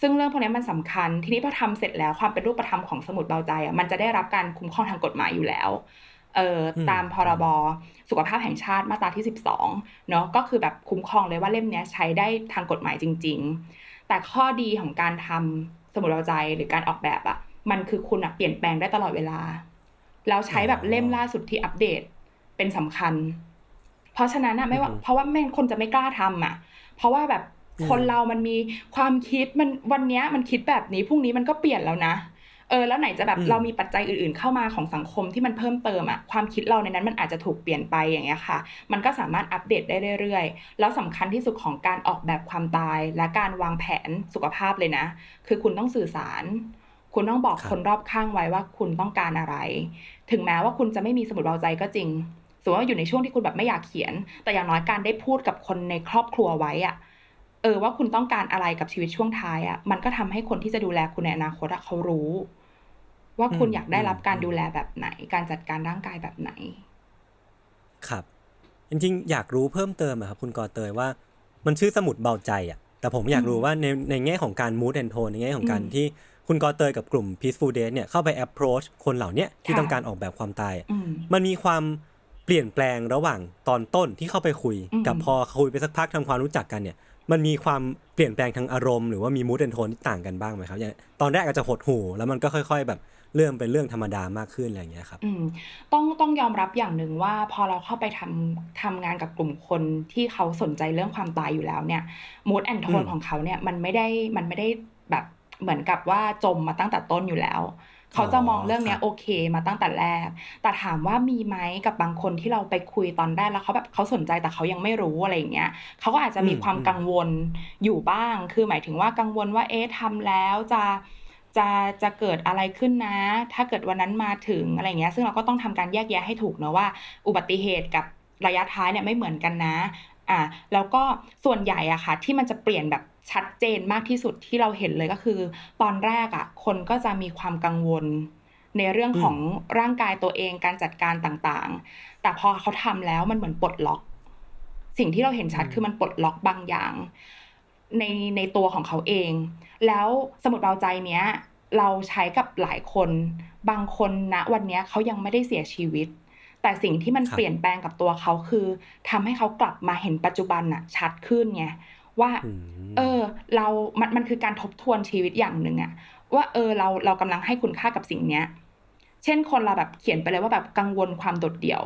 Speaker 4: ซึ่งเรื่องพวกนี้มันสำคัญ ทีนี้พอทำเสร็จแล้วความเป็นรูปธรรมของสมุดเบาใจอะมันจะได้รับการคุ้มครองทางกฎหมายอยู่แล้วเออ
Speaker 2: อืม
Speaker 4: ตามพรบสุขภาพแห่งชาติมาตราที่ 12เนาะก็คือแบบคุ้มครองเลยว่าเล่มเนี้ยใช้ได้ทางกฎหมายจริง ๆ แต่ข้อดีของการทำสมุดเบาใจหรือการออกแบบอะมันคือคุณอะเปลี่ยนแปลงได้ตลอดเวลาแล้วใช้แบบเล่มล่าสุดที่อัปเดตเป็นสำคัญ เพราะฉะนั้นอะไม่ว่า
Speaker 2: อือฮึ
Speaker 4: เพราะว่าแม่งคนจะไม่กล้าทำอะ เพราะว่าแบบ
Speaker 2: อืม
Speaker 4: คนเรามันมีความคิดมันวันเนี้ยมันคิดแบบนี้พรุ่งนี้มันก็เปลี่ยนแล้วนะเออแล้วไหนจะแบบเรามีปัจจัยอื่นๆเข้ามาของสังคมที่มันเพิ่มเติมอะความคิดเราในนั้นมันอาจจะถูกเปลี่ยนไปอย่างเงี้ยค่ะ มันก็สามารถอัปเดตได้เรื่อยๆ แล้วสำคัญที่สุดของการออกแบบความตาย และการวางแผนสุขภาพเลยนะ คือคุณต้องสื่อสาร คุณต้องบอก
Speaker 2: ครับ
Speaker 4: คนรอบข้างไว้ว่าคุณต้องการอะไร ถึงแม้ว่าคุณจะไม่มีสมุดเบาใจก็จริงสมมติว่าอยู่ในช่วงที่คุณแบบไม่อยากเขียน แต่อย่างน้อยการได้พูดกับคนในครอบครัวไว้อะ เออว่าคุณต้องการอะไรกับชีวิตช่วงท้ายอะมันก็ทำให้คนที่จะดูแลคุณในอนาคตอะเขารู้ ว่าคุณ
Speaker 2: อืม
Speaker 4: อยากได้รับ
Speaker 2: อืม
Speaker 4: การดูแลแบบไหน การจัดการร่างกายแบบไหน
Speaker 2: ครับ จริงๆ อยากรู้เพิ่มเติมอะครับคุณกอเตยว่า มันชื่อสมุดเบาใจอะแต่ผมอยากรู้ว่าในในแง่ของการ mood and tone ในแง่ของการ
Speaker 4: อืม
Speaker 2: ที่คุณกอเตยกับกลุ่ม peaceful date เนี่ยเข้าไป approach คนเหล่าเนี้ยที่
Speaker 4: ค่ะ
Speaker 2: ต้องการออกแบบความตายอะ
Speaker 4: อืม
Speaker 2: มันมีความเปลี่ยนแปลงระหว่างตอนต้นที่เข้าไปคุย
Speaker 4: อืม
Speaker 2: กับพอคุยไปสักพักทำความรู้จักกันเนี่ย มันมีความเปลี่ยนแปลงทางอารมณ์หรือว่ามีมูดแอนโทนที่ต่างกันบ้างไหมครับอย่างตอนแรกอาจจะหดหู่แล้วมันก็ค่อย ๆ แบบเริ่มเป็นเรื่องธรรมดามากขึ้นอะไรอย่างเงี้ยครับ
Speaker 4: อืมต้องต้องยอมรับอย่างหนึ่งว่าพอเราเข้าไปทำทำงานกับกลุ่มคนที่เขาสนใจเรื่องความตายอยู่แล้วเนี่ยมูดแอนโทน
Speaker 2: อืม
Speaker 4: ของเขาเนี่ยมันไม่ได้มันไม่ได้แบบเหมือนกับว่าจมมาตั้งแต่ต้นอยู่แล้ว เขาจะมองเรื่องเนี้
Speaker 2: ค
Speaker 4: ย
Speaker 2: รับ
Speaker 4: โอเคมาตั้งแต่แรก แต่ถามว่ามีไหมกับบางคนที่เราไปคุยตอนแรกแล้วเขาแบบเขาสนใจแต่เขายังไม่รู้อะไรอย่างเงี้ยเขาก็อาจจะมี
Speaker 2: อืม
Speaker 4: ความ
Speaker 2: อืม
Speaker 4: กังวลอยู่บ้าง คือหมายถึงว่ากังวลว่าเอ๊ะทำแล้วจะจะจะเกิดอะไรขึ้นนะ ถ้าเกิดวันนั้นมาถึงอะไรเงี้ย ซึ่งเราก็ต้องทำการแยกแยะให้ถูกเนอะว่า อุบัติเหตุกับระยะท้ายเนี่ยไม่เหมือนกันนะ อะแล้วก็ส่วนใหญ่อะค่ะ ที่มันจะเปลี่ยนแบบ ชัดเจนมากที่สุดที่เราเห็นเลยก็คือ ตอนแรกอะคนก็จะมีความกังวล ในเรื่องของร่างกายตัวเองการจัดการต่างๆ แต่พอเขาทำแล้วมันเหมือนปลดล็อก สิ่งที่เราเห็นชัดคือมันปลดล็อกบางอย่าง ในในตัวของเขาเอง แล้วสมุดเบาใจเนี้ย เราใช้กับหลายคน บางคนณวันเนี้ยเขายังไม่ได้เสียชีวิตแต่สิ่งที่มัน
Speaker 2: ครับ
Speaker 4: เปลี่ยนแปลงกับตัวเขาคือทำให้เขากลับมาเห็นปัจจุบันอะชัดขึ้นไง ว่า
Speaker 2: อืม
Speaker 4: เออ เรา มันมันคือการทบทวนชีวิตอย่างหนึ่งอะว่าเออเราเรากำลังให้คุณค่ากับสิ่งเนี้ย เช่นคนเราแบบเขียนไปเลยว่าแบบกังวลความโดดเดี่ยว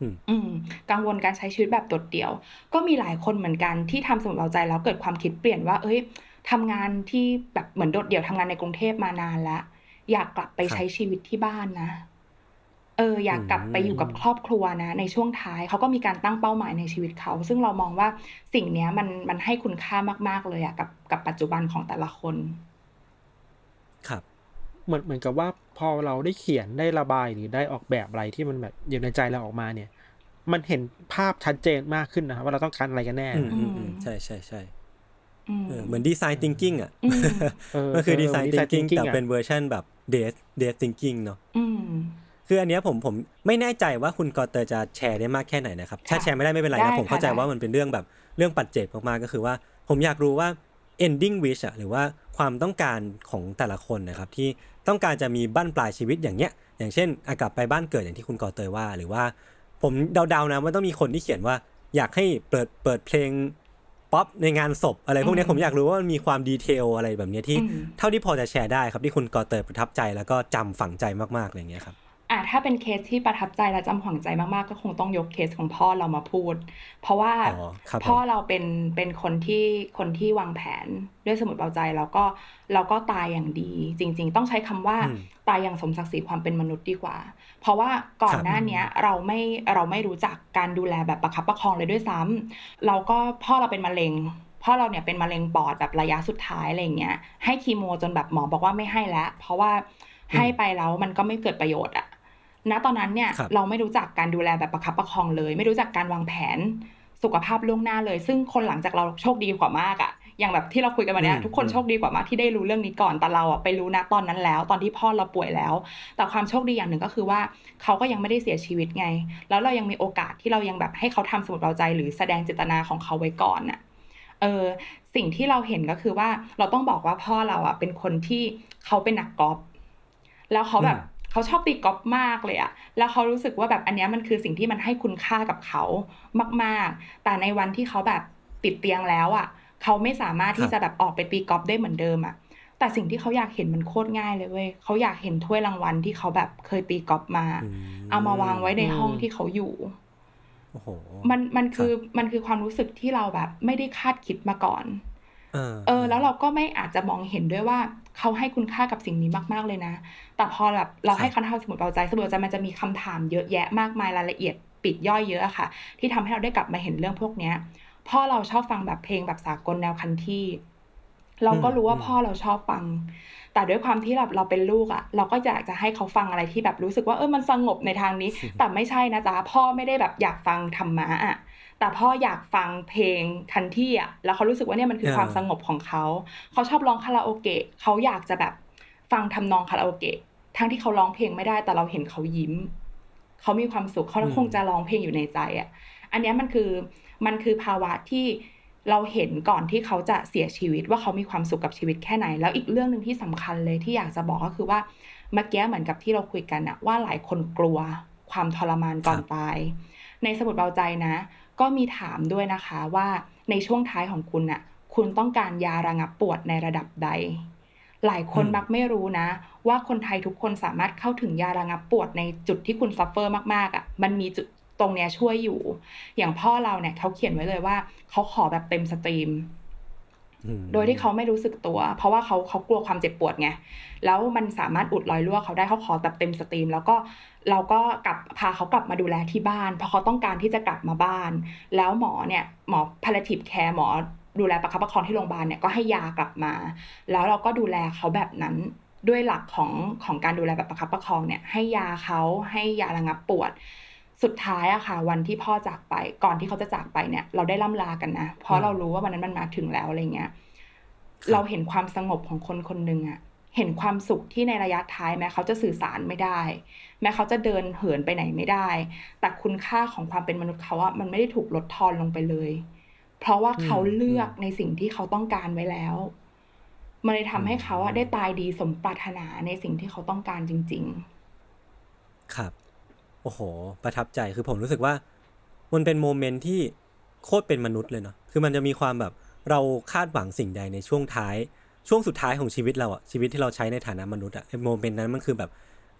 Speaker 2: อืม
Speaker 4: อืมกังวลการใช้ชีวิตแบบโดดเดี่ยว ก็มีหลายคนเหมือนกันที่ทำสมุดเราใจแล้วเกิดความคิดเปลี่ยนว่า เอ้ยทำงานที่แบบเหมือนโดดเดี่ยวทำงานในกรุงเทพมานานแล้วอยากกลับไป
Speaker 2: ครับ
Speaker 4: ใช้ชีวิตที่บ้านนะ เอออยากกลับไปอยู่กับ
Speaker 2: อืม
Speaker 4: ครอบครัวนะ ในช่วงท้ายเขาก็มีการตั้งเป้าหมายในชีวิตเขา ซึ่งเรามองว่าสิ่งเนี้ยมันมันให้คุณค่ามาก ๆ เลยอะกับกับปัจจุบันของแต่ละคน
Speaker 2: ครับ
Speaker 3: เหมือนเหมือนกับว่าพอเราได้เขียนได้ระบายหรือได้ออกแบบอะไรที่มันแบบอยู่ในใจเราออกมาเนี่ย มันเห็นภาพชัดเจนมากขึ้นนะครับว่าเราต้องการอะไรกันแน่
Speaker 2: อืมอืม
Speaker 4: อื
Speaker 2: อื
Speaker 4: ม
Speaker 2: มใช่ใช่ใช่
Speaker 4: อืม
Speaker 2: เออเหมือน design thinking อะ
Speaker 4: อืม
Speaker 3: เออ
Speaker 2: มันคือ
Speaker 3: เออ
Speaker 2: ดีไซน์
Speaker 3: design
Speaker 2: ทิงกิ้ง
Speaker 3: thinking
Speaker 2: แต่
Speaker 3: อะ
Speaker 2: เป็นเวอร์ชันแบบ death death thinking เนาะ
Speaker 4: อืม
Speaker 2: คืออันเนี้ยผมผมไม่แน่ใจว่าคุณกอเตอร์จะแชร์ได้มากแค่ไหนนะครับถ้า
Speaker 4: ค่ะ
Speaker 2: แชร์ไม่ได้ไม่เป็นไร
Speaker 4: ได้
Speaker 2: นะผมเข้าใจ
Speaker 4: ค่ะได้
Speaker 2: ว่ามันเป็นเรื่องแบบเรื่องปัจเจกมากๆก็คือว่า ผมอยากรู้ว่า ending wish อะหรือว่าความต้องการของแต่ละคนนะครับที่ต้องการจะมีบ้านปลายชีวิตอย่างเงี้ย อย่างเช่นอะกลับไปบ้านเกิดอย่างที่คุณกอเตอร์ว่า หรือว่า ผมเดาๆนะมันต้องมีคนที่เขียนว่า อยากให้เปิดเปิดเพลงป๊อปในงานศพอะไรพวกเนี้ย
Speaker 4: อืม
Speaker 2: ผมอยากรู้ว่ามันมีความ detail อะไรแบบเนี้ยที่
Speaker 4: อืม
Speaker 2: เท่าที่พอจะแชร์ได้ครับที่คุณกอเตอร์ประทับใจแล้วก็จำฝังใจมากๆอะไรอย่างเงี้ยครับ
Speaker 4: อะถ้าเป็นเคสที่ประทับใจและจำฝังใจมากๆ ก็คงต้องยกเคสของพ่อเรามาพูด เพราะว่า
Speaker 2: อ๋อครับผม
Speaker 4: พ่อเราเป็นเป็นคนที่คนที่วางแผนด้วยสมุดเบาใจแล้วก็แล้วก็ตายอย่างดี จริง ๆ ต้องใช้คำว่า
Speaker 2: อืม
Speaker 4: ตายอย่างสมศักดิ์ศรีความเป็นมนุษย์ดีกว่า เพราะว่าก่อ
Speaker 2: คนรับ
Speaker 4: หน้าเนี้ยเราไม่เราไม่รู้จักการดูแลแบบประคับประคองเลยด้วยซ้ำเราก็พ่อเราเป็นมะเร็ง พ่อเราเนี่ยเป็นมะเร็งปอดแบบระยะสุดท้ายอะไรอย่างเงี้ยให้คีโมจนแบบหมอบอกว่าไม่ให้แล้วเพราะว่าให้ไปแล้วมันก็ไม่เกิดประโยชน์อะ ณตอนนั้นเนี่ย
Speaker 2: ครับ
Speaker 4: เราไม่รู้จักการดูแลแบบประคับประคองเลย ไม่รู้จักการวางแผนสุขภาพล่วงหน้าเลย ซึ่งคนหลังจากเราโชคดีกว่ามากอะอย่างแบบที่เราคุยกันมาเนี้ยทุกคนโชคดีกว่ามากที่ได้รู้เรื่องนี้ก่อนแต่เราอะไปรู้นะตอนนั้นแล้ว ตอนที่พ่อเราป่วยแล้ว แต่ความโชคดีอย่างหนึ่งก็คือว่าเขาก็ยังไม่ได้เสียชีวิตไง แล้วเรายังมีโอกาสที่เรายังแบบให้เขาทำสมุดเบาใจ หรือแสดงเจตนาของเขาไว้ก่อนน่ะเออสิ่งที่เราเห็นก็คือว่าเราต้องบอกว่าพ่อเราอะเป็นคนที่เขาเป็นนักกอล์ฟแล้วเขาแบบ
Speaker 2: อืม
Speaker 4: เขาชอบตีกอล์ฟมากเลยอะแล้วเขารู้สึกว่าแบบอันเนี้ยมันคือสิ่งที่มันให้คุณค่ากับเขามากๆ แต่ในวันที่เขาแบบติดเตียงแล้วอะเขาไม่สามารถที่จะแบบออกไปตีกอล์ฟได้เหมือนเดิมอะแต่สิ่งที่เขาอยากเห็นมันโคตรง่ายเลยเว้ยเขาอยากเห็นถ้วยรางวัลที่เขาแบบเคยตีกอล์ฟมา
Speaker 2: อื
Speaker 4: เอามาวางไว้ในห้อง
Speaker 3: อืม
Speaker 4: ที่เขาอยู่
Speaker 2: โอ้โห
Speaker 4: มันมันคือมันคือความรู้สึกที่เราแบบไม่ได้คาดคิดมาก่อน
Speaker 2: เออ
Speaker 4: เออแล้วเราก็ไม่อาจจะมองเห็นด้วยว่า เขาให้คุณค่ากับสิ่งนี้มาก ๆ เลยนะ แต่พอแบบเราให้เขาทำสมุดเบาใจสมุดเบาใจมันจะมีคำถามเยอะแยะมากมายรายละเอียดปลีกย่อยเยอะอะค่ะ ที่ทำให้เราได้กลับมาเห็นเรื่องพวกเนี้ยพ่อเราชอบฟังแบบเพลงแบบสากลแนวคันที่ เราก็รู้ว่า
Speaker 2: อืม
Speaker 4: พ่อเราชอบฟัง แต่ด้วยความที่แบบเราเป็นลูกอะเราก็อยากจะให้เขาฟังอะไรที่แบบรู้สึกว่าเออมันสงบในทางนี้ แต่ไม่ใช่นะจ๊ะพ่อไม่ได้แบบอยากฟังธรรมะอะ แต่พ่ออยากฟังเพลงคันที่อะแล้วเขารู้สึกว่าเนี่ยมันคือ
Speaker 2: เออ
Speaker 4: ความสงบของเขาเขาชอบร้องคาราโอเกะเขาอยากจะแบบฟังทำนองคาราโอเกะทั้งที่เขาร้องเพลงไม่ได้แต่เราเห็นเขายิ้มเขามีความสุขเขา
Speaker 2: อืม
Speaker 4: คงจะร้องเพลงอยู่ในใจอะ อันเนี้ยมันคือมันคือภาวะที่เราเห็นก่อนที่เขาจะเสียชีวิตว่าเขามีความสุขกับชีวิตแค่ไหน แล้วอีกเรื่องหนึ่งที่สำคัญเลยที่อยากจะบอกก็คือว่าเมื่อกี้เหมือนกับที่เราคุยกันอะว่าหลายคนกลัวความทรมานก่อน
Speaker 2: ครับ
Speaker 4: ตาย ในสมุดเบาใจนะ ก็มีถามด้วยนะคะว่าในช่วงท้ายของคุณน่ะ คุณต้องการยาระงับปวดในระดับใด หลายคน
Speaker 2: อืม
Speaker 4: มักไม่รู้นะ ว่าคนไทยทุกคนสามารถเข้าถึงยาระงับปวดในจุดที่คุณ suffer มากๆอะ มันมีจุดตรงเนี้ยช่วยอยู่ อย่างพ่อเราเนี่ยเขาเขียนไว้เลยว่าเขาขอแบบเต็มสตรีม
Speaker 2: อืม
Speaker 4: โดยที่เขาไม่รู้สึกตัว เพราะว่าเขาเขากลัวความเจ็บปวดไงแล้วมันสามารถอุดรอยรั่วเขาได้เขาขอแบบเต็มสตรีม แล้วก็เราก็กลับพาเขากลับมาดูแลที่บ้าน เพราะเขาต้องการที่จะกลับมาบ้าน แล้วหมอเนี่ยหมอ palliative care หมอดูแลประคับประคองที่โรงพยาบาลเนี่ยก็ให้ยากลับมา แล้วเราก็ดูแลเขาแบบนั้นด้วยหลักของของการดูแลแบบประคับประคองเนี่ยให้ยาเขาให้ยาระงับปวด สุดท้ายอะค่ะ วันที่พ่อจากไป ก่อนที่เขาจะจากไปเนี่ย เราได้ล่ำลากันนะ เพราะเรารู้ว่าวันนั้นมันมาถึงแล้วอะไรเงี้ยเราเห็นความสงบของคนคนหนึ่งอะเห็นความสุขที่ในระยะท้ายแม้เขาจะสื่อสารไม่ได้ แม้เขาจะเดินเหินไปไหนไม่ได้ แต่คุณค่าของความเป็นมนุษย์เขาอะมันไม่ได้ถูกลดทอนลงไปเลย เพราะว่าเขาเลือกในสิ่งที่เขาต้องการไว้แล้ว มันเลยทำให้เขาอะได้ตายดีสมปรารถนาในสิ่งที่เขาต้องการจริง
Speaker 2: ครับโอ้โห ประทับใจคือผมรู้สึกว่า มันเป็นโมเมนต์ที่โคตรเป็นมนุษย์เลยเนาะคือมันจะมีความแบบเราคาดหวังสิ่งใดในช่วงท้าย ช่วงสุดท้ายของชีวิตเราอะชีวิตที่เราใช้ในฐานะมนุษย์อะโมเมนต์นั้นมันคือแบบ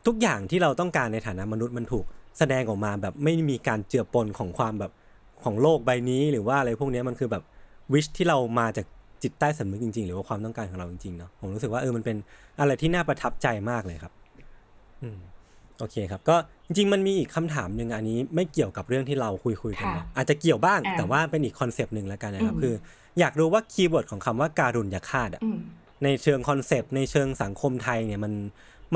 Speaker 2: ทุกอย่างที่เราต้องการในฐานะมนุษย์มันถูก แสดงออกมาแบบไม่มีการเจือปนของความแบบของโลกใบนี้หรือว่าอะไรพวกนี้มันคือแบบวิชที่เรามาจากจิตใต้สำนึกจริง ๆ หรือว่าความต้องการของเราจริงๆเนาะผมรู้สึกว่าเออมันเป็นอะไรที่น่าประทับใจมากเลยครับ อืม โอเคครับก็จริงๆมันมีอีกคำถามหนึ่งอันนี้ไม่เกี่ยวกับเรื่องที่เราคุยคุยๆกัน
Speaker 4: ค่ะ
Speaker 2: เนอะอาจจะเกี่ยวบ้าง
Speaker 4: อ่า
Speaker 2: แต่ว่าเป็นอีกคอนเซปต์หนึ่งแล้วกันนะครับ
Speaker 4: อืม
Speaker 2: คือ อยากรู้ว่า keyword ของคำว่าการุญยฆาตอะ
Speaker 4: ๆอืม
Speaker 2: ในเชิงคอนเซปต์ในเชิงสังคมไทยเนี่ยมัน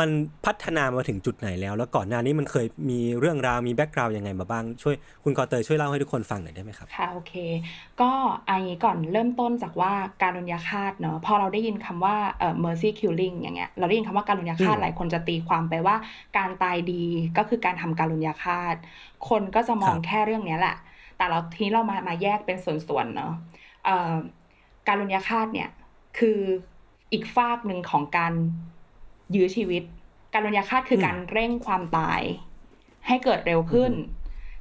Speaker 2: มันพัฒนามาถึงจุดไหนแล้ว แล้วก่อนหน้านี้มันเคยมีเรื่องราวมี background ยังไงมาบ้าง ช่วยคุณกอเตยช่วยเล่าให้ทุกคนฟังหน่อยได้ไหมครับ
Speaker 4: ค่ะ โอเค ก็อันนี้ก่อนเริ่มต้นจากว่าการุญยฆาตเนอะพอเราได้ยินคำว่าเอ่อ mercy killing อย่างเงี้ยเราได้ยินคำว่าการุญยฆาต
Speaker 2: อืม
Speaker 4: หลายคนจะตีความไปว่า การตายดีก็คือการทำการุญยฆาต คนก็จะมอง
Speaker 2: ครับ
Speaker 4: แค่เรื่องเนี้ยแหละ แต่เราทีนี้เรามามาแยกเป็นส่วนๆเนอะเอ่อการุญยฆาตเนี่ยคืออีกฝากหนึ่งของการ ยื้อชีวิต การุญยฆาตคืออ
Speaker 2: ม
Speaker 4: การเร่งความตาย ให้เกิดเร็วขึ้น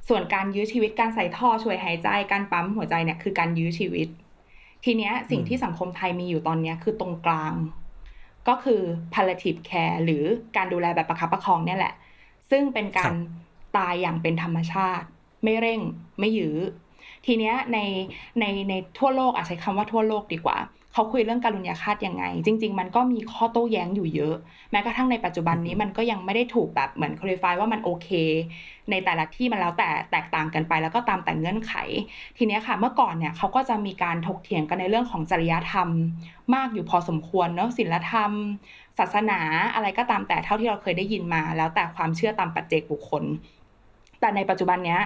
Speaker 4: ส่วนการยื้อชีวิตการใส่ท่อช่วยหายใจการปั๊มหัวใจเนี่ยคือการยื้อชีวิต ทีเนี้ยสิ่งที่สังคมไทยมีอยู่ตอนเนี้ยคือตรงกลาง ก็คือ palliative care หรือการดูแลแบบประคับประคองเนี่ยแหละ ซึ่งเป็นการตายอย่างเป็นธรรมชาติ ไม่เร่งไม่ยื้อทีเนี้ยในในในทั่วโลกอาจใช้คำว่าทั่วโลกดีกว่า เขาคุยเรื่องการุญยฆาตยังไง จริง ๆ มันก็มีข้อโต้แย้งอยู่เยอะ แม้กระทั่งในปัจจุบันนี้มันก็ยังไม่ได้ถูกแบบเหมือนคลิฟายว่ามันโอเค ในแต่ละที่มันแล้วแต่แตกต่างกันไปแล้วก็ตามแต่เงื่อนไข ทีเนี้ยค่ะเมื่อก่อนเนี่ยเขาก็จะมีการถกเถียงกันในเรื่องของจริยธรรม มากอยู่พอสมควรเนอะศีลธรรม ศาสนาอะไรก็ตามแต่เท่าที่เราเคยได้ยินมา แล้วแต่ความเชื่อตามปัจเจกบุคคล แต่ในปัจจุบันเนี้ย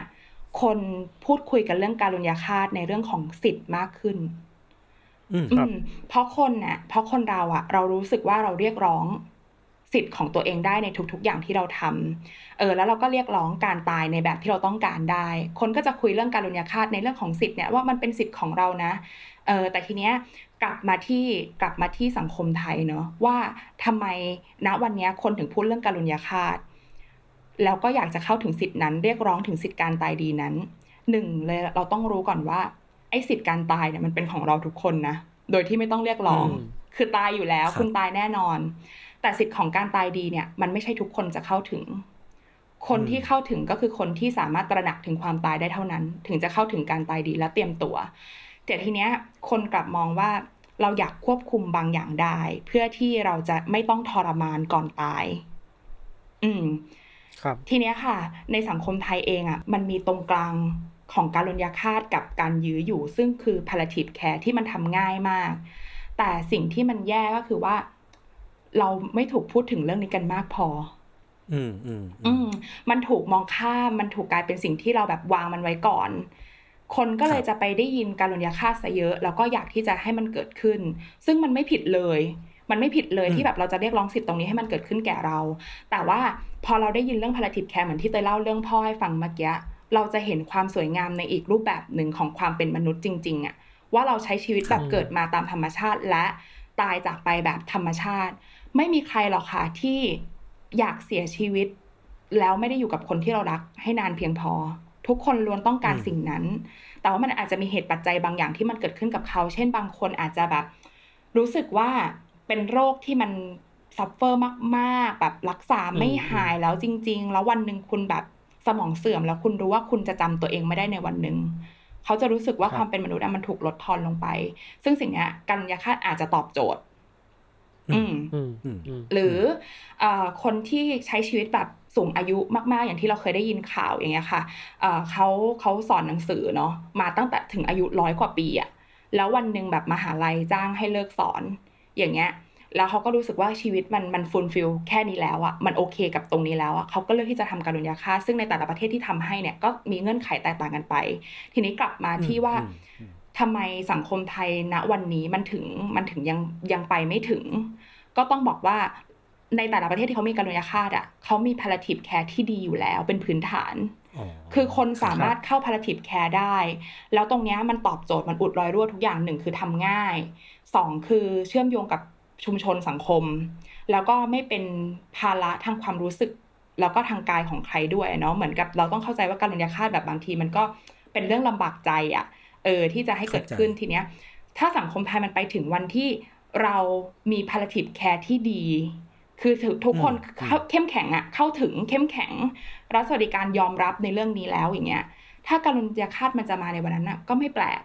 Speaker 4: คนพูดคุยกันเรื่องการุญยฆาตในเรื่องของสิทธิ์มากขึ้น
Speaker 2: อืม
Speaker 4: อืมเพราะคนน่ะ เพราะคนเราอะเรารู้สึกว่าเราเรียกร้องสิทธิ์ของตัวเองได้ในทุก ๆ อย่างที่เราทำเออ แล้วเราก็เรียกร้องการตายในแบบที่เราต้องการได้ คนก็จะคุยเรื่องการุญยฆาตในเรื่องของสิทธิ์เนี่ยว่ามันเป็นสิทธิ์ของเรานะ เออ แต่ทีเนี้ยกลับมาที่กลับมาที่สังคมไทยเนอะว่าทำไมณวันเนี้ยคนถึงพูดเรื่องการุญยฆาต แล้วก็อยากจะเข้าถึงสิทธินั้น เรียกร้องถึงสิทธิการตายดีนั้นหนึ่งเลยเราต้องรู้ก่อนว่าไอ้ สิทธิการตายเนี่ยมันเป็นของเราทุกคนนะโดยที่ไม่ต้องเรียกร้อง
Speaker 3: อืม
Speaker 4: คือตายอยู่แล้ว
Speaker 2: ครับ
Speaker 4: คุณตายแน่นอน แต่สิทธิของการตายดีเนี่ย มันไม่ใช่ทุกคนจะเข้าถึง คนที่เข้าถึงก็คือคนที่สามารถตระหนักถึงความตายได้เท่านั้น ถึงจะเข้าถึงการตายดีและเตรียมตัวแต่ทีเนี้ย คนกลับมองว่าเราอยากควบคุมบางอย่างได้ เพื่อที่เราจะไม่ต้องทรมานก่อนตาย อืม
Speaker 3: ครับ
Speaker 4: ทีเนี้ยค่ะ ในสังคมไทยเองอะ มันมีตรงกลาง ของการลญยฆาตกับการยื้ออยู่ ซึ่งคือ palliative care ที่มันทำง่ายมาก แต่สิ่งที่มันแย่ก็คือว่า เราไม่ถูกพูดถึงเรื่องนี้กันมากพอ
Speaker 2: อืมอืมอื
Speaker 4: อื
Speaker 2: ม
Speaker 4: มมันถูกมองข้ามมันถูกกลายเป็นสิ่งที่เราแบบวางมันไว้ก่อน คนก็เลย
Speaker 2: ครับ
Speaker 4: จะไปได้ยินการลญยฆาตซะเยอะ แล้วก็อยากที่จะให้มันเกิดขึ้น ซึ่งมันไม่ผิดเลยมันไม่ผิดเลยที่แบบเราจะเรียกร้องสิทธิ์ตรงนี้ให้มันเกิดขึ้นแก่เรา แต่ว่าพอเราได้ยินเรื่อง palliative care เหมือนที่เตยเล่าเรื่องพ่อให้ฟังเมื่อกี้ เราจะเห็นความสวยงามในอีกรูปแบบหนึ่งของความเป็นมนุษย์จริงๆอะว่าเราใช้ชีวิตแบบเกิดมาตามธรรมชาติและตายจากไปแบบธรรมชาติ ไม่มีใครหรอกค่ะที่อยากเสียชีวิต แล้วไม่ได้อยู่กับคนที่เรารักให้นานเพียงพอ ทุกคนล้วนต้องการ
Speaker 2: อืม
Speaker 4: สิ่งนั้น แต่ว่ามันอาจจะมีเหตุปัจจัยบางอย่างที่มันเกิดขึ้นกับเขา เช่นบางคนอาจจะแบบ รู้สึกว่าเป็นโรคที่มัน suffer มาก ๆ แบบรักษาไม่
Speaker 2: อืม
Speaker 4: หายแล้วจริง ๆ แล้ววันหนึ่งคุณแบบ สมองเสื่อมแล้วคุณรู้ว่าคุณจะจำตัวเองไม่ได้ในวันหนึ่งเขาจะรู้สึกว่า
Speaker 3: ครับ
Speaker 4: ความเป็นมนุษย์อะมันถูกลดทอนลงไป ซึ่งสิ่งเนี้ยการุณยฆาตอาจจะตอบโจทย์ อืม
Speaker 3: อืม
Speaker 2: อืม
Speaker 3: อืม
Speaker 4: หรือเอ่อคนที่ใช้ชีวิตแบบสูงอายุมาก ๆ อย่างที่เราเคยได้ยินข่าวอย่างเงี้ยค่ะเอ่อเขาเขาสอนหนังสือเนาะมาตั้งแต่ถึงอายุร้อยกว่าปีอะแล้ววันหนึ่งแบบมหาลัยจ้างให้เลิกสอน อย่างเงี้ย แล้วเขาก็รู้สึกว่าชีวิตมันมันฟูลฟิลแค่นี้แล้วอะมันโอเคกับตรงนี้แล้วอะเขาก็เลือกที่จะทำการุญยาฆ่าตซึ่งในแต่ละประเทศที่ทำให้เนี่ยก็มีเงื่อนไขแตกต่างกันไป ทีนี้กลับมาที่ว่า
Speaker 2: อืมอืม
Speaker 4: ทำไมสังคมไทยณวันนี้มันถึงมันถึงยังยังไปไม่ถึง ก็ต้องบอกว่าในแต่ละประเทศที่เขามีการุญยฆาตอะเขามี palliative care ที่ดีอยู่แล้วเป็นพื้นฐาน
Speaker 2: อ๋อ
Speaker 4: คือคนสามารถเข้า palliative care ได้ แล้วตรงเนี้ยมันตอบโจทย์มันอุดรอยรั่วทุกอย่างหนึ่งคือทำง่ายสองคือเชื่อมโยงกับ ชุมชนสังคม แล้วก็ไม่เป็นภาระทางความรู้สึก แล้วก็ทางกายของใครด้วยเนาะเหมือนกับเราต้องเข้าใจว่าการุญยฆาตแบบบางที มันก็เป็นเรื่องลำบากใจอะเออที่จะให้เกิดขึ้นทีเนี้ย ถ้าสังคมไทยมันไปถึงวันที่เรามี palliative care ที่ดี คือทุกคนเข้าเข้มแข็งอะเข้าถึงเข้มแข็ง รัฐสวัสดิการยอมรับในเรื่องนี้แล้วอย่างเงี้ย ถ้าการุญยฆาตมันจะมาในวันนั้นน่ะก็ไม่แปลก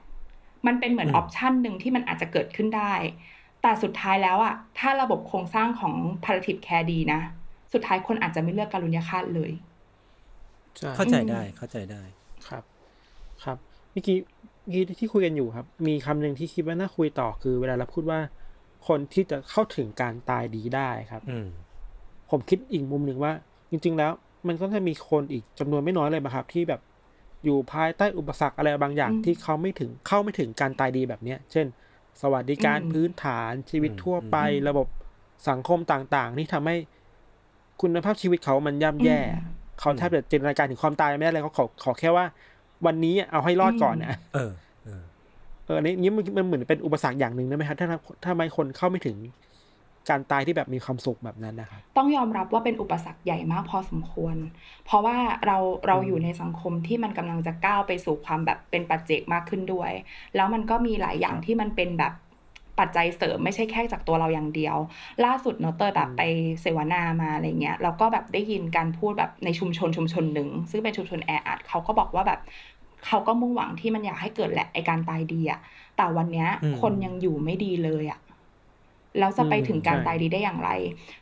Speaker 4: มันเป็นเหมือนออปชันหนึ่งที่มันอาจจะเกิดขึ้นได้ แต่สุดท้ายแล้วอะถ้าระบบโครงสร้างของ palliative care ดีนะ สุดท้ายคนอาจจะไม่เลือกการุญยฆาตเลย
Speaker 3: ใช่
Speaker 2: เข้าใจได้เข้าใจได้
Speaker 3: ครับ ครับเมื่อกี้เมื่อกี้ที่คุยกันอยู่ครับ มีคำหนึ่งที่คิดว่าน่าคุยต่อคือ เวลาเราพูดว่า คนที่จะเข้าถึงการตายดีได้ครับ
Speaker 2: อืม
Speaker 3: ผมคิดอีกมุมหนึ่งว่า จริง ๆ แล้ว มันก็จะมีคนอีกจำนวนไม่น้อยเลยนะครับ ที่แบบอยู่ภายใต้อุปสรรคอะไรบางอย่าง
Speaker 4: อืม
Speaker 3: ที่เขาไม่ถึงเข้าไม่ถึงการตายดีแบบเนี้ย เช่น สวัสดิการ
Speaker 4: อืม
Speaker 3: พื้นฐานชีวิตทั่วไป
Speaker 4: อืม
Speaker 3: ระบบสังคมต่างๆที่ทำให้คุณภาพชีวิตเขามันย่ำแย่
Speaker 4: อืม
Speaker 3: เขาแทบจะจินตนาการถึงความตายไม่ได้เลยเขาขอขอแค่ว่า วันนี้เอาให้รอดก่อนนะ
Speaker 2: เออเออ
Speaker 3: เอออันนี้นี่มันมันเหมือนเป็นอุปสรรคอย่างหนึ่งได้ไหมครับถ้าถ้าไม่คนเข้าไม่ถึง การตายที่แบบมีความสุขแบบนั้นนะครับ
Speaker 4: ต้องยอมรับว่าเป็นอุปสรรคใหญ่มากพอสมควร เพราะว่าเราเราอยู่ในสังคมที่มันกำลังจะก้าวไปสู่ความแบบเป็นปัจเจกมากขึ้นด้วย แล้วมันก็มีหลายอย่างที่มันเป็นแบบปัจจัยเสริมไม่ใช่แค่จากตัวเราอย่างเดียว ล่าสุดเนอะเตยแบบไปเสวนามาอะไรเงี้ยแล้วก็แบบได้ยินการพูดแบบในชุมชนชุมชนหนึ่ง ซึ่งเป็นชุมชนแออัดเขาก็บอกว่าแบบเขาก็มุ่งหวังที่มันอยากให้เกิดแหละไอการตายดีอะแต่วันเนี้ย
Speaker 2: อืม
Speaker 4: คนยังอยู่ไม่ดีเลยอะ แล้วจะไปถึงการ
Speaker 3: ใช่
Speaker 4: ตายดีได้อย่างไร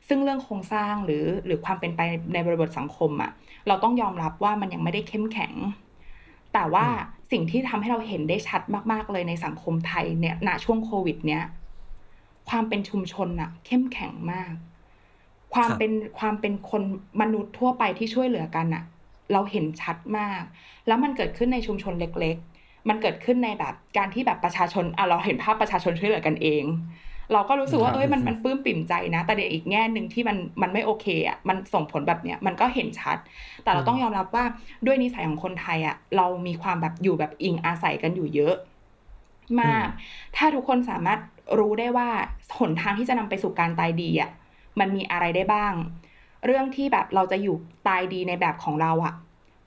Speaker 4: ซึ่งเรื่องโครงสร้างหรือหรือความเป็นไปในบริบทสังคมอะเราต้องยอมรับว่ามันยังไม่ได้เข้มแข็ง แต่ว่าสิ่งที่ทำให้เราเห็นได้ชัดมาก ๆ เลยในสังคมไทยเนี่ยณช่วงโควิด เนี้ยความเป็นชุมชนอะเข้มแข็งมาก ความ
Speaker 2: ครับ
Speaker 4: เป็นความเป็นคนมนุษย์ทั่วไปที่ช่วยเหลือกันอะเราเห็นชัดมาก แล้วมันเกิดขึ้นในชุมชนเล็ก ๆ มันเกิดขึ้นในแบบการที่แบบประชาชนอะเราเห็นภาพประชาชนช่วยเหลือกันเอง เราก็รู้สึกว่า
Speaker 3: ครับ
Speaker 4: เอ้ยมันมันปลื้มปิ่มใจนะ แต่เดี๋ยวอีกแง่หนึ่งที่มันมันไม่โอเคอะมันส่งผลแบบเนี้ยมันก็เห็นชัด แต่เราต้องยอมรับว่าด้วยนิสัยของคนไทยอะเรามีความแบบอยู่แบบอิงอาศัยกันอยู่เยอะ มาก ถ้าทุกคนสามารถรู้ได้ว่าหนทางที่จะนำไปสู่การตายดีอะมันมีอะไรได้บ้าง เรื่องที่แบบเราจะอยู่ตายดีในแบบของเราอะ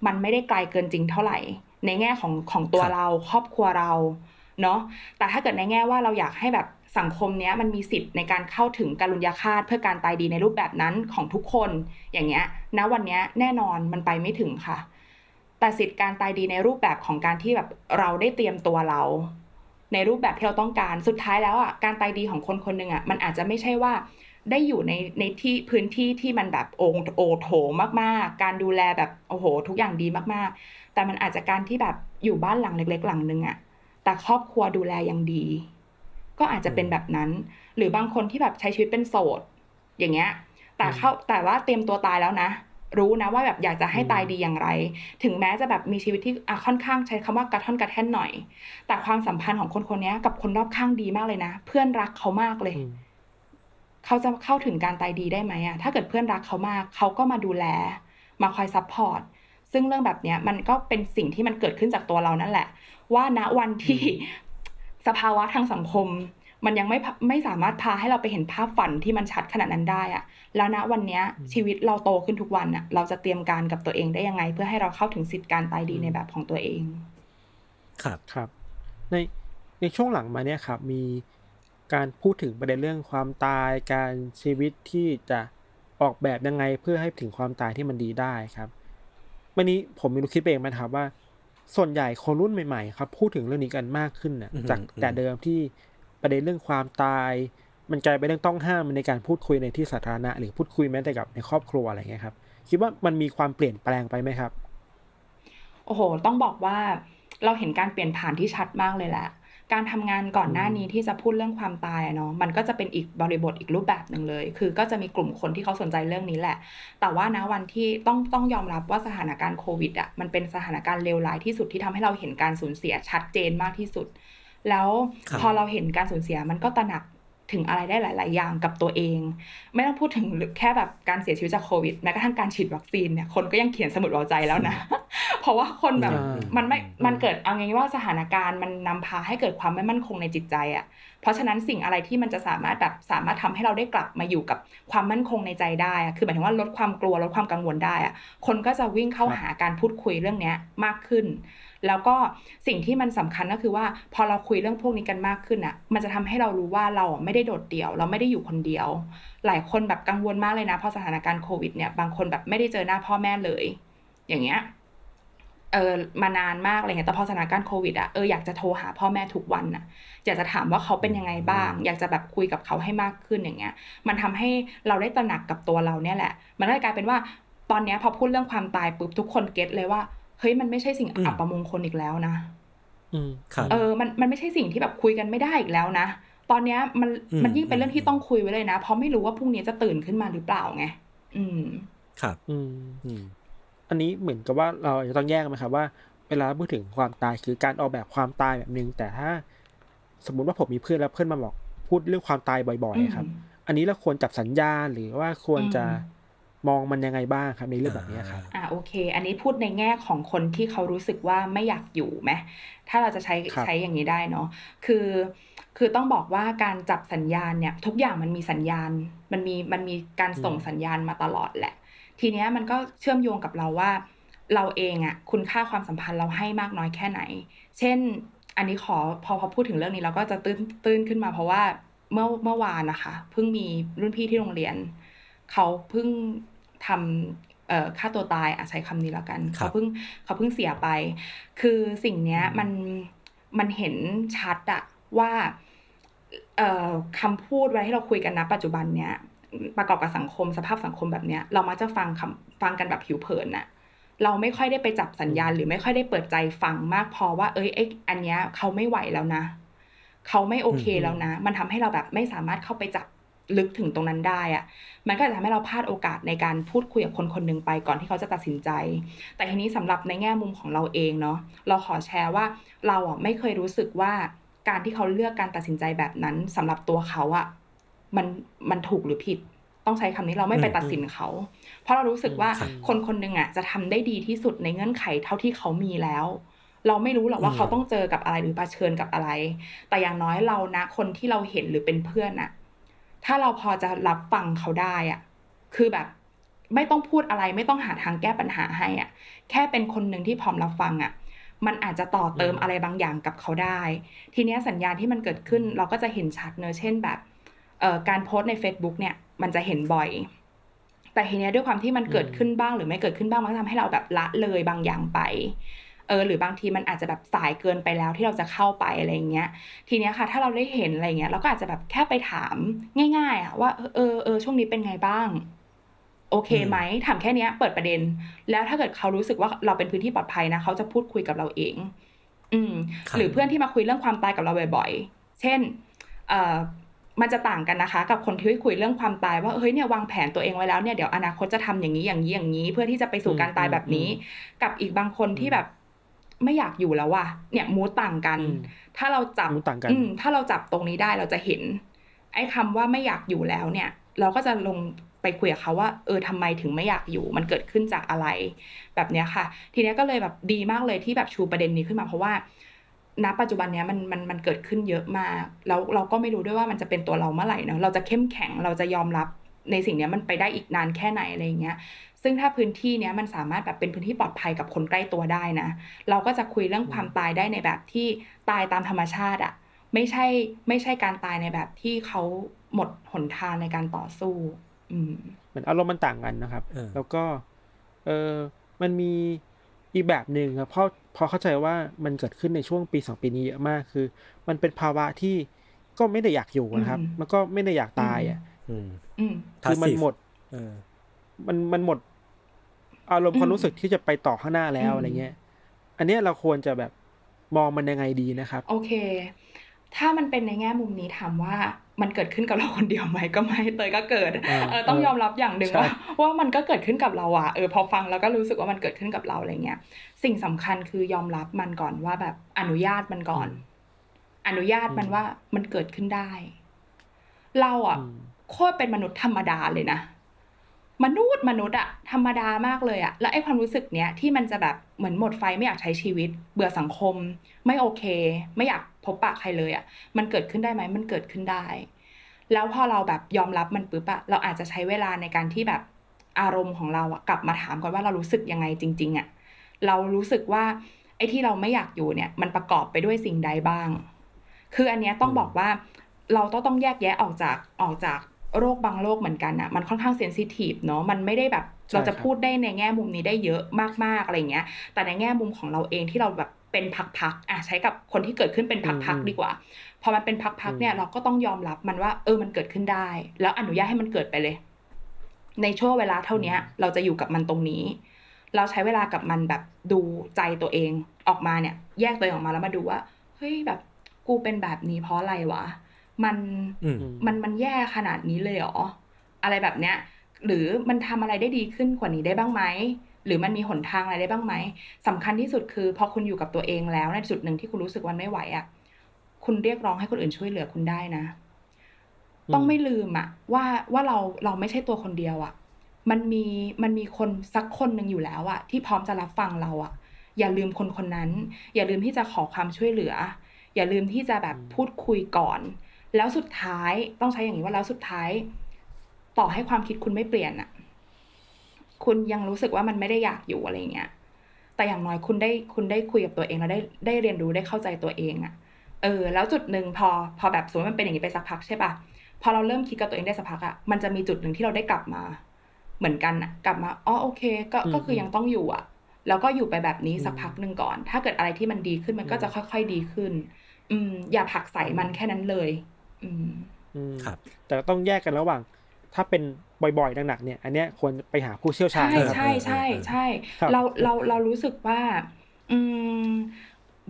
Speaker 4: มันไม่ได้ไกลเกินจริงเท่าไหร่ ในแง่ของของตัว
Speaker 2: ครับ
Speaker 4: เราครอบครัวเราเนาะแต่ถ้าเกิดในแง่ว่าเราอยากให้แบบ สังคมเนี้ยมันมีสิทธิ์ในการเข้าถึงการุญยาฆาตเพื่อการตายดีในรูปแบบนั้นของทุกคนอย่างเงี้ยณวันเนี้ยแน่นอนมันไปไม่ถึงค่ะ แต่สิทธิ์การตายดีในรูปแบบของการที่แบบเราได้เตรียมตัวเรา ในรูปแบบที่เราต้องการสุดท้ายแล้วอะการตายดีของคนคนหนึ่งอะมันอาจจะไม่ใช่ว่าได้อยู่ในในที่พื้นที่ที่มันแบบโองโอโถมากๆ การดูแลแบบโอ้โห ทุกอย่างดีมากๆ แต่มันอาจจะการที่แบบอยู่บ้านหลังเล็ก ๆ หลังนึงอะแต่ครอบครัวดูแลอย่างดี ก็อาจจะเป็นแบบนั้น หรือบางคนที่แบบใช้ชีวิตเป็นโสด อย่างเงี้ย แต่เขาแต่ว่าเตรียมตัวตายแล้วนะ รู้นะว่าแบบอยากจะให้ตายดีอย่างไร ถึงแม้จะแบบมีชีวิตที่อะค่อนข้างใช้คำว่ากระท่อนกระแท่นหน่อย แต่ความสัมพันธ์ของคนคนนี้กับคนรอบข้างดีมากเลยนะ เพื่อนรักเขามากเลย
Speaker 3: อืม
Speaker 4: เขาจะเข้าถึงการตายดีได้ไหมอะถ้าเกิดเพื่อนรักเขามาก เขาก็มาดูแล มาคอย support ซึ่งเรื่องแบบเนี้ยมันก็เป็นสิ่งที่มันเกิดขึ้นจากตัวเรานั่นแหละ ว่าณวันที่ สภาวะทางสังคม มันยังไม่พไม่สามารถพาให้เราไปเห็นภาพฝันที่มันชัดขนาดนั้นได้อะแล้วณวันเนี้ยชีวิตเราโตขึ้นทุกวันอะเราจะเตรียมการกับตัวเองได้ยังไง เพื่อให้เราเข้าถึงสิทธิการตายดีในแบบของตัวเอง
Speaker 2: ครับ
Speaker 3: ครับ ในในช่วงหลังมาเนี่ยครับ มีการพูดถึงประเด็นเรื่องความตายการชีวิตที่จะออกแบบยังไงเพื่อให้ถึงความตายที่มันดีได้ครับวันนี้ผมมีรู้คิดไปเองไหมครับว่า ส่วนใหญ่คนรุ่นใหม่ๆครับพูดถึงเรื่องนี้กันมากขึ้นนะ
Speaker 2: อือฮึ
Speaker 3: จากแต่เดิมที่ประเด็นเรื่องความตาย มันกลายเป็นเรื่องต้องห้ามในการพูดคุยในที่สาธารณะ หรือพูดคุยแม้แต่กับในครอบครัวอะไรเงี้ยครับ คิดว่ามันมีความเปลี่ยนแปลงไปไหมครับ
Speaker 4: โอ้โห ต้องบอกว่าเราเห็นการเปลี่ยนผ่านที่ชัดมากเลยแหละ การทำงานก่อนหน้านี้ที่จะพูดเรื่องความตายอะเนาะมันก็จะเป็นอีกบริบทอีกรูปแบบหนึ่งเลย คือก็จะมีกลุ่มคนที่เขาสนใจเรื่องนี้แหละ แต่ว่านะวันที่ต้องต้องยอมรับว่าสถานการณ์โควิดอะมันเป็นสถานการณ์เลวร้ายที่สุดที่ทำให้เราเห็นการสูญเสียชัดเจนมากที่สุด แล้ว
Speaker 2: ครับ
Speaker 4: พอเราเห็นการสูญเสียมันก็ตระหนัก ถึงอะไรได้หลาย ๆ อย่างกับตัวเอง ไม่ต้องพูดถึงแค่แบบการเสียชีวิตจากโควิดแม้กระทั่งการฉีดวัคซีนเนี่ยคนก็ยังเขียนสมุดหัวใจแล้วนะ เพราะว่าคนแบบ
Speaker 3: อ่า
Speaker 4: มันไม่มันเกิดเอางี้ว่าสถานการณ์มันนำพาให้เกิดความไม่มั่นคงในจิตใจอะ่ะเพราะฉะนั้นสิ่งอะไรที่มันจะสามารถแบบสามารถทำให้เราได้กลับมาอยู่กับความมั่นคงในใจได้อะคือหมายถึงว่าลดความกลัวลดความกังวลได้อะคนก็จะวิ่งเข้าหาการพูดคุยเรื่องเนี้ยมากขึ้น แล้วก็สิ่งที่มันสำคัญก็คือว่า พอเราคุยเรื่องพวกนี้กันมากขึ้นอะมันจะทำให้เรารู้ว่าเราอะไม่ได้โดดเดี่ยว เราไม่ได้อยู่คนเดียว หลายคนแบบกังวลมากเลยนะเพราะสถานการณ์โควิดเนี่ยบางคนแบบไม่ได้เจอหน้าพ่อแม่เลย อย่างเงี้ยเออมานานมากอะไรเงี้ยแต่พอสถานการณ์โควิดอะเอออยากจะโทรหาพ่อแม่ทุกวันน่ะอยากจะถามว่าเขาเป็นยังไงบ้าง อยากจะแบบคุยกับเขาให้มากขึ้นอย่างเงี้ย มันทำให้เราได้ตระหนักกับตัวเราเนี่ยแหละ มันก็เลยกลายเป็นว่าตอนเนี้ยพอพูดเรื่องความตายปุ๊บทุกคนเก็ตเลยว่า เฮ้ยมันไม่ใช่สิ่ง
Speaker 2: อืม
Speaker 4: อัปมงคลอีกแล้วนะ
Speaker 3: อืม
Speaker 2: ครับ
Speaker 4: เออมันมันไม่ใช่สิ่งที่แบบคุยกันไม่ได้อีกแล้วนะตอนเนี้ยมัน
Speaker 2: อืม
Speaker 4: มันยิ่งเป็นเรื่อง
Speaker 2: อื
Speaker 4: ที่
Speaker 2: ม
Speaker 4: ต้องคุยไว้เลยนะเพราะไม่รู้ว่าพรุ่งนี้จะตื่นขึ้นมาหรือเปล่าไงอืม
Speaker 2: ครับ
Speaker 3: อืม
Speaker 2: อืม
Speaker 3: อันนี้เหมือนกับว่าเราจะต้องแยกไหมครับว่า เวลาพูดถึงความตายคือการออกแบบความตายแบบหนึ่งแต่ถ้า สมมุติว่าผมมีเพื่อนแล้วเพื่อนมาบอกพูดเรื่องความตายบ่อยๆอะครับ
Speaker 4: อืม
Speaker 3: อันนี้เราควรจับสัญญาณหรือว่าควรจะ
Speaker 4: อื ม
Speaker 3: มองมันยังไงบ้างครับในเรื่องแบบนี้ครับ
Speaker 4: อ่าโอเค อันนี้พูดในแง่ของคนที่เขารู้สึกว่าไม่อยากอยู่ไหมถ้าเราจะใช้
Speaker 3: ครับ
Speaker 4: ใช้อย่างนี้ได้เนาะคือคือต้องบอกว่าการจับสัญญาณเนี่ย ทุกอย่างมันมีสัญญาณ มันมีมันมีการส่งสัญญาณมาตลอดแหละ ทีเนี้ยมันก็เชื่อมโยงกับเราว่า เราเองอะคุณค่าความสัมพันธ์เราให้มากน้อยแค่ไหน เช่น อันนี้ขอพอพอพูดถึงเรื่องนี้เราก็จะตื้นตื้นขึ้นมาเพราะว่าเมื่อเมื่อวานนะคะเพิ่งมีรุ่นพี่ที่โรงเรียน เขาเพิ่ง ทำเอ่อฆ่าตัวตายอะใช้คำนี้แล้วกัน
Speaker 2: ครับ
Speaker 4: เขาเพิ่งเขาเพิ่งเสียไป คือสิ่งเนี้ยมันมันเห็นชัดอะว่าเอ่อคำพูดเวลาที่เราคุยกันนะปัจจุบันเนี้ยประกอบกับสังคมสภาพสังคมแบบเนี้ยเรามักจะฟังคำฟังกันแบบผิวเผินน่ะเราไม่ค่อยได้ไปจับสัญญาณ หรือไม่ค่อยได้เปิดใจฟังมากพอว่า เอ้ยไอ้อันเนี้ยเขาไม่ไหวแล้วนะ เขาไม่โอเค
Speaker 2: อืม
Speaker 4: แล้วนะ มันทำให้เราแบบไม่สามารถเข้าไปจับ ลึกถึงตรงนั้นได้อะมันก็จะทำให้เราพลาดโอกาสในการพูดคุยกับคนคนหนึ่งไปก่อนที่เขาจะตัดสินใจ แต่ทีนี้สำหรับในแง่มุมของเราเองเนาะเราขอแชร์ว่าเราอะไม่เคยรู้สึกว่าการที่เขาเลือกการตัดสินใจแบบนั้นสำหรับตัวเขาอะมันมันถูกหรือผิดต้องใช้คำนี้เราไม่ไป
Speaker 2: อืม
Speaker 4: ตัดสินเขา เพราะเรารู้สึกว่า
Speaker 2: ครับ
Speaker 4: คนคนหนึ่งอะจะทำได้ดีที่สุดในเงื่อนไขเท่าที่เขามีแล้ว เราไม่รู้หรอกว่า
Speaker 2: อืม
Speaker 4: เขาต้องเจอกับอะไรหรือเผชิญกับอะไร แต่อย่างน้อยเรานะคนที่เราเห็นหรือเป็นเพื่อนอะ ถ้าเราพอจะรับฟังเขาได้อะคือแบบไม่ต้องพูดอะไรไม่ต้องหาทางแก้ปัญหาให้อะแค่เป็นคนหนึ่งที่พร้อมรับฟังอะมันอาจจะต่อเติม
Speaker 3: อืม
Speaker 4: อะไรบางอย่างกับเขาได้ ทีเนี้ยสัญญาณที่มันเกิดขึ้นเราก็จะเห็นชัดเนอะเช่นแบบเอ่อการโพสต์ใน Facebook เนี่ยมันจะเห็นบ่อย แต่ทีเนี้ยด้วยความที่มันเกิดขึ้นบ้างหรือไม่เกิดขึ้นบ้างมันก็ทำให้เราแบบละเลยบางอย่างไป เออหรือบางทีมันอาจจะแบบสายเกินไปแล้วที่เราจะเข้าไปอะไรอย่างเงี้ยทีเนี้ยค่ะ ถ้าเราได้เห็นอะไรเงี้ยเราก็อาจจะแบบแค่ไปถามง่ายๆอะว่าเออเออเออช่วงนี้เป็นไงบ้างโอเคไหมถามแค่เนี้ยเปิดประเด็น แล้วถ้าเกิดเขารู้สึกว่าเราเป็นพื้นที่ปลอดภัยนะเขาจะพูดคุยกับเราเอง อืม
Speaker 2: ครับ
Speaker 4: หรือเพื่อนที่มาคุยเรื่องความตายกับเราบ่อยๆ เช่น เอ่อมันจะต่างกันนะคะ กับคนที่คุยเรื่องความตายว่าเฮ้ยเนี่ยวางแผนตัวเองไว้แล้วเนี่ยเดี๋ยวอนาคตจะทำอย่างนี้อย่างนี้อย่างนี้ เพื่อที่จะไปสู่การตายแบบนี้ กับอีกบางคนที่แบบ ไม่อยากอยู่แล้วว่ะเนี่ยมูดต่างกัน
Speaker 3: อืม
Speaker 4: ถ้าเราจับ
Speaker 3: มูดต่างกัน
Speaker 4: อืมถ้าเราจับตรงนี้ได้เราจะเห็น ไอ้คำว่าไม่อยากอยู่แล้วเนี่ย เราก็จะลงไปคุยกับเขาว่า เออทำไมถึงไม่อยากอยู่ มันเกิดขึ้นจากอะไร แบบเนี้ยค่ะ ทีเนี้ยก็เลยแบบดีมากเลยที่แบบชูประเด็นนี้ขึ้นมาเพราะว่าณปัจจุบันเนี้ยมันมันมันเกิดขึ้นเยอะมากแล้วเราก็ไม่รู้ด้วยว่ามันจะเป็นตัวเราเมื่อไหร่เนอะเราจะเข้มแข็งเราจะยอมรับในสิ่งเนี้ยมันไปได้อีกนานแค่ไหนอะไรอย่างเงี้ย ซึ่งถ้าพื้นที่เนี้ยมันสามารถแบบเป็นพื้นที่ปลอดภัยกับคนใกล้ตัวได้นะ เราก็จะคุยเรื่องความตายได้ในแบบที่ตายตามธรรมชาติอะไม่ใช่ไม่ใช่การตายในแบบที่เขาหมดหนทางในการต่อสู้ อืม
Speaker 3: เหมือนอารมณ์มันต่างกันนะครับ
Speaker 2: เออ
Speaker 3: แล้วก็ เออมันมีอีกแบบหนึ่งครับเพราะพอเข้าใจว่ามันเกิดขึ้นในช่วงปีสองปีนี้เยอะมากคือ มันเป็นภาวะที่ก็ไม่ได้อยากอยู่นะครับ
Speaker 4: อืม
Speaker 3: มันก็ไม่ได้อยากตายอะ
Speaker 2: อืม
Speaker 4: อืม
Speaker 3: คือมัน
Speaker 2: passive
Speaker 3: หมด
Speaker 2: เออ
Speaker 3: มันมันหมด อารมณ์ความรู้สึกที่จะไปต่อข้างหน้าแล้ว
Speaker 4: อืม
Speaker 3: อะไรเงี้ย อันเนี้ยเราควรจะแบบมองมันยังไงดีนะครับ
Speaker 4: โอเค ถ้ามันเป็นในแง่มุมนี้ถามว่ามันเกิดขึ้นกับเราคนเดียวไหมก็ไม่เตยก็เกิด
Speaker 3: อ่า
Speaker 4: เออต้องยอมรับอย่างหนึ่ง
Speaker 3: ใช่
Speaker 4: ว่าว่ามันก็เกิดขึ้นกับเราอะเออพอฟังแล้วก็รู้สึกว่ามันเกิดขึ้นกับเราอะไรเงี้ยสิ่งสำคัญคือยอมรับมันก่อนว่าแบบอนุญาตมันก่อน อนุญาตมันว่ามันเกิดขึ้นได้ เราอะ
Speaker 3: อืม
Speaker 4: โคตรเป็นมนุษย์ธรรมดาเลยนะ มนุษย์มนุษย์อะธรรมดามากเลยอะแล้วไอ้ความรู้สึกเนี้ยที่มันจะแบบเหมือนหมดไฟไม่อยากใช้ชีวิต เบื่อสังคม ไม่โอเค ไม่อยากพบปะใครเลยอะมันเกิดขึ้นได้ไหมมันเกิดขึ้นได้ แล้วพอเราแบบยอมรับมันปุ๊บอะเราอาจจะใช้เวลาในการที่แบบอารมณ์ของเราอะกลับมาถามก่อนว่าเรารู้สึกยังไงจริง ๆอะเรารู้สึกว่าไอ้ที่เราไม่อยากอยู่เนี่ย มันประกอบไปด้วยสิ่งใดบ้าง คืออันเนี้ยต้องบอกว่าเราต้องต้องแยกแยะออกจากออกจาก โรคบางโรคเหมือนกันอะมันค่อนข้างเซนซิทีฟเนาะมันไม่ได้แบบ
Speaker 3: ใช่
Speaker 4: เราจะ
Speaker 3: ครับ
Speaker 4: พูดได้ในแง่มุมนี้ได้เยอะมากๆอะไรเงี้ย แต่ในแง่มุมของเราเองที่เราแบบเป็นพักๆอะใช้กับคนที่เกิดขึ้นเป็นพักๆดีกว่า พอมันเป็นพักๆเนี่ยเราก็ต้องยอมรับมันว่า เออมันเกิดขึ้นได้ แล้วอนุญาตให้มันเกิดไปเลย ในช่วงเวลาเท่าเนี้ยเราจะอยู่กับมันตรงนี้ เราใช้เวลากับมันแบบดูใจตัวเองออกมาเนี่ย แยกตัวเองออกมาแล้วมาดูว่าเฮ้ยแบบกูเป็นแบบนี้เพราะอะไรวะ มัน
Speaker 2: อืม
Speaker 4: มันมันแย่ขนาดนี้เลยเหรออะไรแบบเนี้ย หรือมันทำอะไรได้ดีขึ้นกว่านี้ได้บ้างไหมหรือมันมีหนทางอะไรได้บ้างไหมสำคัญที่สุดคือ พอคุณอยู่กับตัวเองแล้วในจุดหนึ่งที่คุณรู้สึกวันไม่ไหวอะคุณเรียกร้องให้คนอื่นช่วยเหลือคุณได้นะ ต้องไม่ลืมอะว่าว่าเราเราไม่ใช่ตัวคนเดียวอะมันมีมันมีคนสักคนหนึ่งอยู่แล้วอะที่พร้อมจะรับฟังเราอะอย่าลืมคนคนนั้น อย่าลืมที่จะขอความช่วยเหลือ อย่าลืมที่จะแบบพูดคุยก่อน แล้วสุดท้ายต้องใช้อย่างนี้ว่าแล้วสุดท้าย ต่อให้ความคิดคุณไม่เปลี่ยนอะคุณยังรู้สึกว่ามันไม่ได้อยากอยู่อะไรเงี้ยแต่อย่างน้อยคุณได้คุณได้คุยกับตัวเองแล้วได้ได้เรียนรู้ได้เข้าใจตัวเองอะเออ แล้วจุดหนึ่งพอพอแบบสมมติมันเป็นอย่างนี้ไปสักพักใช่ปะพอเราเริ่มคิดกับตัวเองได้สักพักอะมันจะมีจุดหนึ่งที่เราได้กลับมา เหมือนกันอะกลับมาอ๋อโอเค ก็
Speaker 3: อืม
Speaker 4: ก็คือยังต้องอยู่อะแล้วก็อยู่ไปแบบนี้สักพักหนึ่งก่อน ถ้าเกิดอะไรที่มันดีขึ้นมันก็จะค่อย ๆ ดีขึ้น อืมอย่าผลักใส่มันแค่นั้นเลยอืม
Speaker 3: อืม
Speaker 2: ครับ
Speaker 3: แต่ต้องแยกกันระหว่าง ถ้าเป็นบ่อยๆหนักๆเนี่ย อันเนี้ยควรไปหาผู้เชี่ยวชาญ
Speaker 4: ใช่
Speaker 3: นะครับ
Speaker 4: ใช่ใช่ใช่
Speaker 3: ครับ
Speaker 4: เราเราเรารู้สึกว่า อืม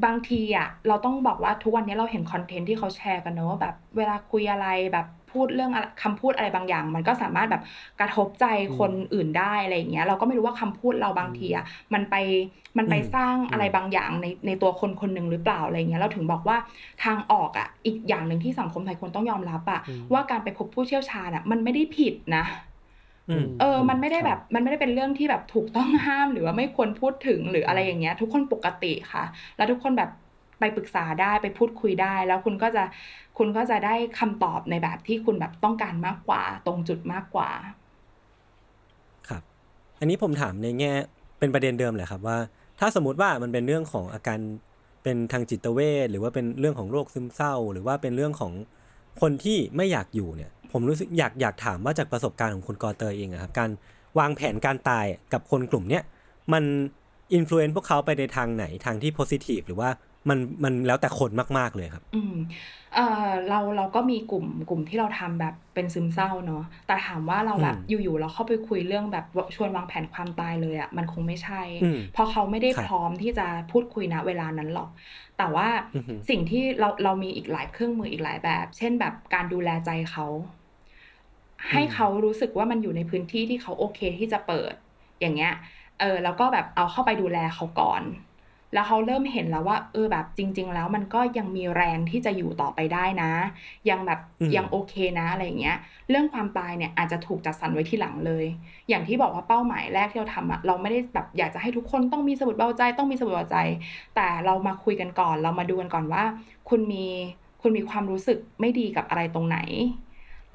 Speaker 4: บางทีอะเราต้องบอกว่าทุกวันนี้เราเห็นคอนเทนต์ที่เขาแชร์กันเนอะว่าแบบ เวลาคุยอะไรแบบ พูดเรื่องอะไรคำพูดอะไรบางอย่าง มันก็สามารถแบบกระทบใจคนอื่นได้อะไรอย่างเงี้ยเราก็ไม่รู้ว่าคำพูดเราบางทีอะมันไปมันไป
Speaker 2: อืม
Speaker 4: สร้าง
Speaker 2: อืม
Speaker 4: อะไรบางอย่างในในตัวคนคนหนึ่งหรือเปล่าอะไรเงี้ยเราถึงบอกว่าทางออกอะอีกอย่างหนึ่งที่สังคมไทยควรต้องยอมรับอะ
Speaker 3: อืม
Speaker 4: ว่าการไปพบผู้เชี่ยวชาญอะมันไม่ได้ผิดนะ
Speaker 2: อืม
Speaker 4: เออ มันไม่ได้แบบ มันไม่ได้เป็นเรื่องที่แบบถูกต้องห้ามหรือว่าไม่ควรพูดถึงหรืออะไรอย่างเงี้ย ทุกคนปกติค่ะ แล้วทุกคนแบบ ไปปรึกษาได้ไปพูดคุยได้ แล้วคุณก็จะคุณก็จะได้คำตอบในแบบที่คุณแบบต้องการมากกว่า ตรงจุดมากกว่า
Speaker 2: ครับ อันนี้ผมถามในแง่เป็นประเด็นเดิมแหละครับว่า ถ้าสมมติว่ามันเป็นเรื่องของอาการเป็นทางจิตเวชหรือว่าเป็นเรื่องของโรคซึมเศร้า หรือว่าเป็นเรื่องของคนที่ไม่อยากอยู่เนี่ย ผมรู้สึกอยากอยากถามว่าจากประสบการณ์ของคุณกอเตอร์เองอะครับการวางแผนการตายกับคนกลุ่มเนี้ยมันอิม l u เอนซ์พวกเขาไปในทางไหนทางที่โพซิทีฟหรือว่า มันมันแล้วแต่คนมาก ๆ เลยครับ
Speaker 4: อืมเออเราเราก็มีกลุ่มกลุ่มที่เราทำแบบเป็นซึมเศร้าเนาะแต่ถามว่าเราแบบ
Speaker 2: อืม
Speaker 4: อยู่ๆเราเข้าไปคุยเรื่องแบบชวนวางแผนความตายเลยอะ่ะมันคงไม่ใช่
Speaker 2: อืม
Speaker 4: เพราะเขาไม่ได้
Speaker 2: ครับ
Speaker 4: พร้อมที่จะพูดคุยณเวลานั้นหรอก แต่ว่า
Speaker 2: อือหือ
Speaker 4: สิ่งที่เราเรามีอีกหลายเครื่องมืออีกหลายแบบ เช่นแบบการดูแลใจเขา ให้เขารู้สึกว่ามันอยู่ในพื้นที่ที่เขาโอเคที่จะเปิด อย่างเงี้ยเออแล้วก็แบบเอาเข้าไปดูแลเขาก่อน แล้วเขาเริ่มเห็นแล้วว่า เออแบบจริง ๆ แล้วมันก็ยังมีแรงที่จะอยู่ต่อไปได้นะ ยังแบบ
Speaker 2: อืม
Speaker 4: ยังโอเคนะอะไรอย่างเงี้ย เรื่องความตายเนี่ยอาจจะถูกจัดสรรไว้ที่หลังเลย อย่างที่บอกว่าเป้าหมายแรกที่เราทำอะเราไม่ได้แบบอยากจะให้ทุกคนต้องมีสมุดเบาใจต้องมีสมุดเบาใจ แต่เรามาคุยกันก่อน เรามาดูกันก่อนว่า คุณมีคุณมีความรู้สึกไม่ดีกับอะไรตรงไหน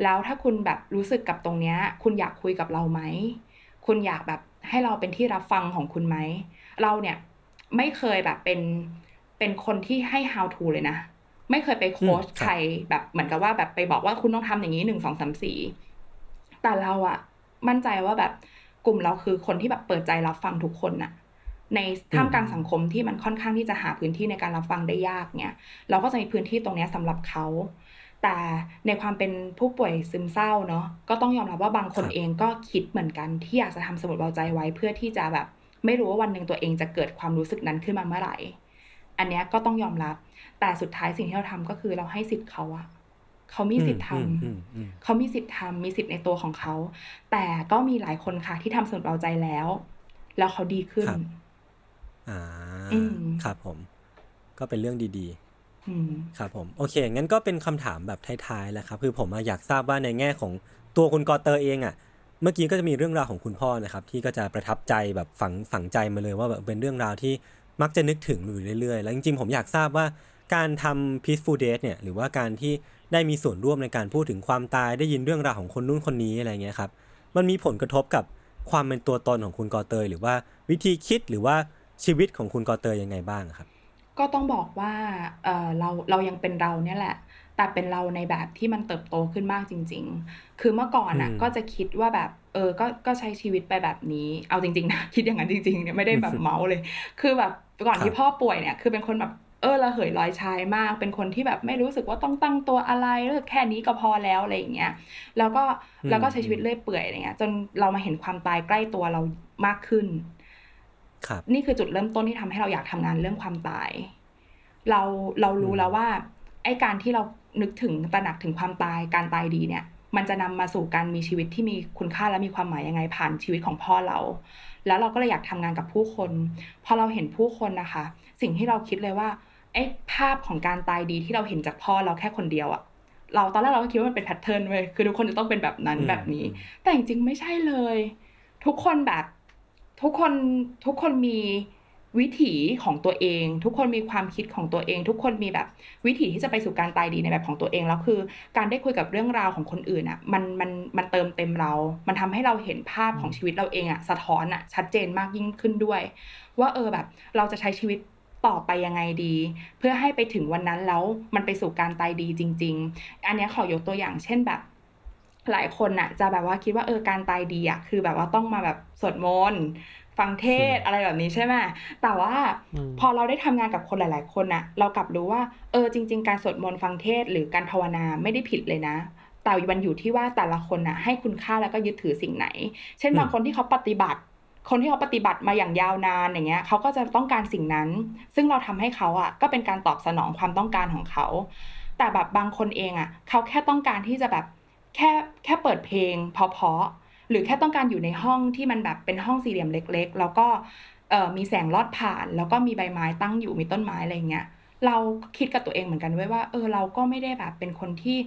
Speaker 4: แล้วถ้าคุณแบบรู้สึกกับตรงเนี้ย คุณอยากคุยกับเราไหมคุณอยากแบบให้เราเป็นที่รับฟังของคุณไหมเราเนี่ย ไม่เคยแบบเป็นเป็นคนที่ให้ how to เลยนะ ไม่เคยไปโค้ช
Speaker 2: อืมครับ
Speaker 4: ใครแบบเหมือนกับว่าแบบไปบอกว่าคุณต้องทำอย่างนี้หนึ่งสองสามสี่แต่เราอะมั่นใจว่าแบบกลุ่มเราคือคนที่แบบเปิดใจรับฟังทุกคนน่ะ ในท่ามกลางสังคมที่มันค่อนข้างที่จะหาพื้นที่ในการรับฟังได้ยากเนี่ย เราก็จะมีพื้นที่ตรงเนี้ยสำหรับเขาแต่ในความเป็นผู้ป่วยซึมเศร้าเนาะก็ต้องยอมรับว่าบางคน
Speaker 2: ครับ
Speaker 4: เองก็คิดเหมือนกันที่อยากจะทำสมุดเบาใจไว้เพื่อที่จะแบบ ไม่รู้ว่าวันหนึ่งตัวเองจะเกิดความรู้สึกนั้นขึ้นมาเมื่อไหร่ อันเนี้ยก็ต้องยอมรับ แต่สุดท้ายสิ่งที่เราทำก็คือเราให้สิทธิ์เขาอะเขามีสิทธิ์ทำ
Speaker 2: อืมอืมอืม
Speaker 4: เขามีสิทธิ์ทำมีสิทธิ์ในตัวของเขา แต่ก็มีหลายคนค่ะที่ทำสมุดเบาใจแล้ว แล้วเขาดีขึ้น
Speaker 2: ครับอ่า
Speaker 4: อืม
Speaker 2: ครับผม ก็เป็นเรื่องดี
Speaker 4: อืม
Speaker 2: ๆครับผม โอเค งั้นก็เป็นคำถามแบบท้ายๆแล้วครับ คือผมอะอยากทราบว่าในแง่ของตัวคุณกอเตอร์เองอะ เมื่อกี้ก็จะมีเรื่องราวของคุณพ่อนะครับ ที่ก็จะประทับใจแบบฝังฝังใจมาเลยว่าแบบเป็นเรื่องราวที่มักจะนึกถึงอยู่เรื่อยๆ แล้วจริงๆ ผมอยากทราบว่าการทำ peaceful date เนี่ย หรือว่าการที่ได้มีส่วนร่วมในการพูดถึงความตายได้ยินเรื่องราวของคนนู้นคนนี้อะไรเงี้ยครับ มันมีผลกระทบกับความเป็นตัวตนของคุณกอเตย หรือว่าวิธีคิดหรือว่าชีวิตของคุณกอเตยยังไงบ้างครับ
Speaker 4: ก็ต้องบอกว่าเเราเรายังเป็นเราเนี่ยแหละ แต่เป็นเราในแบบที่มันเติบโตขึ้นมากจริง ๆ คือเมื่อก่อนอะ
Speaker 2: อืม
Speaker 4: ก็จะคิดว่าแบบเออก็ก็ใช้ชีวิตไปแบบนี้ เอาจริงๆนะคิดอย่างนั้นจริงๆเนี่ยไม่ได้แบบเมาส์เลย คือแบบก่อน
Speaker 2: ครับ
Speaker 4: ที่พ่อป่วยเนี่ยคือเป็นคนแบบเออระเหยลอยชายมาก เป็นคนที่แบบไม่รู้สึกว่าต้องตั้งตัวอะไรรู้สึกแค่นี้ก็พอแล้วอะไรอย่างเงี้ย แล้วก็
Speaker 2: อืม
Speaker 4: แล้วก็ใช้ชีวิตเรื่อยเปื่อยอะไรเงี้ย จนเรามาเห็นความตายใกล้ตัวเรามากขึ้น
Speaker 2: ครับ
Speaker 4: นี่คือจุดเริ่มต้นที่ทำให้เราอยากทำงานเรื่องความตาย เราเรารู้
Speaker 2: อืม
Speaker 4: แล้วว่าไอ้การที่เรา นึกถึงตระหนักถึงความตายการตายดีเนี่ย มันจะนำมาสู่การมีชีวิตที่มีคุณค่าและมีความหมายยังไงผ่านชีวิตของพ่อเรา แล้วเราก็เลยอยากทำงานกับผู้คนพอเราเห็นผู้คนนะคะ สิ่งที่เราคิดเลยว่าไอ้ภาพของการตายดีที่เราเห็นจากพ่อเราแค่คนเดียวอะเราตอนแรกเราก็คิดว่ามันเป็นแพทเทิร์นเว้ยคือทุกคนจะต้องเป็นแบบนั้น
Speaker 2: อืม
Speaker 4: แบบนี้
Speaker 2: อืม
Speaker 4: แต่จริงๆไม่ใช่เลย ทุกคนแบบทุกคนทุกคนมี วิถีของตัวเอง ทุกคนมีความคิดของตัวเอง ทุกคนมีแบบวิถีที่จะไปสู่การตายดีในแบบของตัวเองแล้วคือ การได้คุยกับเรื่องราวของคนอื่นอะมันมันมันเติมเต็มเรา มันทำให้เราเห็นภาพของชีวิตเราเองอะสะท้อนอะชัดเจนมากยิ่งขึ้นด้วย ว่าเออแบบเราจะใช้ชีวิตต่อไปยังไงดี เพื่อให้ไปถึงวันนั้นแล้วมันไปสู่การตายดีจริง ๆ อันเนี้ยขอยกตัวอย่างเช่นแบบหลายคนน่ะจะแบบว่าคิดว่าเออการตายดีอะคือแบบว่าต้องมาแบบสวดมนต์ ฟังเทศน์อะไรแบบนี้ใช่ไหมแต่ว่า
Speaker 3: อืม
Speaker 4: พอเราได้ทำงานกับคนหลาย ๆ คนน่ะ เรากลับรู้ว่า เออจริง ๆ การสวดมนต์ฟังเทศน์หรือการภาวนาไม่ได้ผิดเลยนะแต่มันอยู่ที่ว่าแต่ละคนน่ะให้คุณค่าแล้วก็ยึดถือสิ่งไหน เช่น
Speaker 2: อืม
Speaker 4: บางคนที่เขาปฏิบัติ คนที่เขาปฏิบัติมาอย่างยาวนานอย่างเงี้ยเขาก็จะต้องการสิ่งนั้น ซึ่งเราทำให้เขาอะก็เป็นการตอบสนองความต้องการของเขา แต่แบบบางคนเองอะเขาแค่ต้องการที่จะแบบแค่แค่เปิดเพลงเพราะๆ หรือแค่ต้องการอยู่ในห้องที่มันแบบเป็นห้องสี่เหลี่ยมเล็ก ๆ แล้วก็มีแสงลอดผ่าน แล้วก็มีใบไม้ตั้งอยู่มีต้นไม้อะไรเงี้ยเราคิดกับตัวเองเหมือนกันไว้ว่าเออเราก็ไม่ได้แบบเป็นคนที่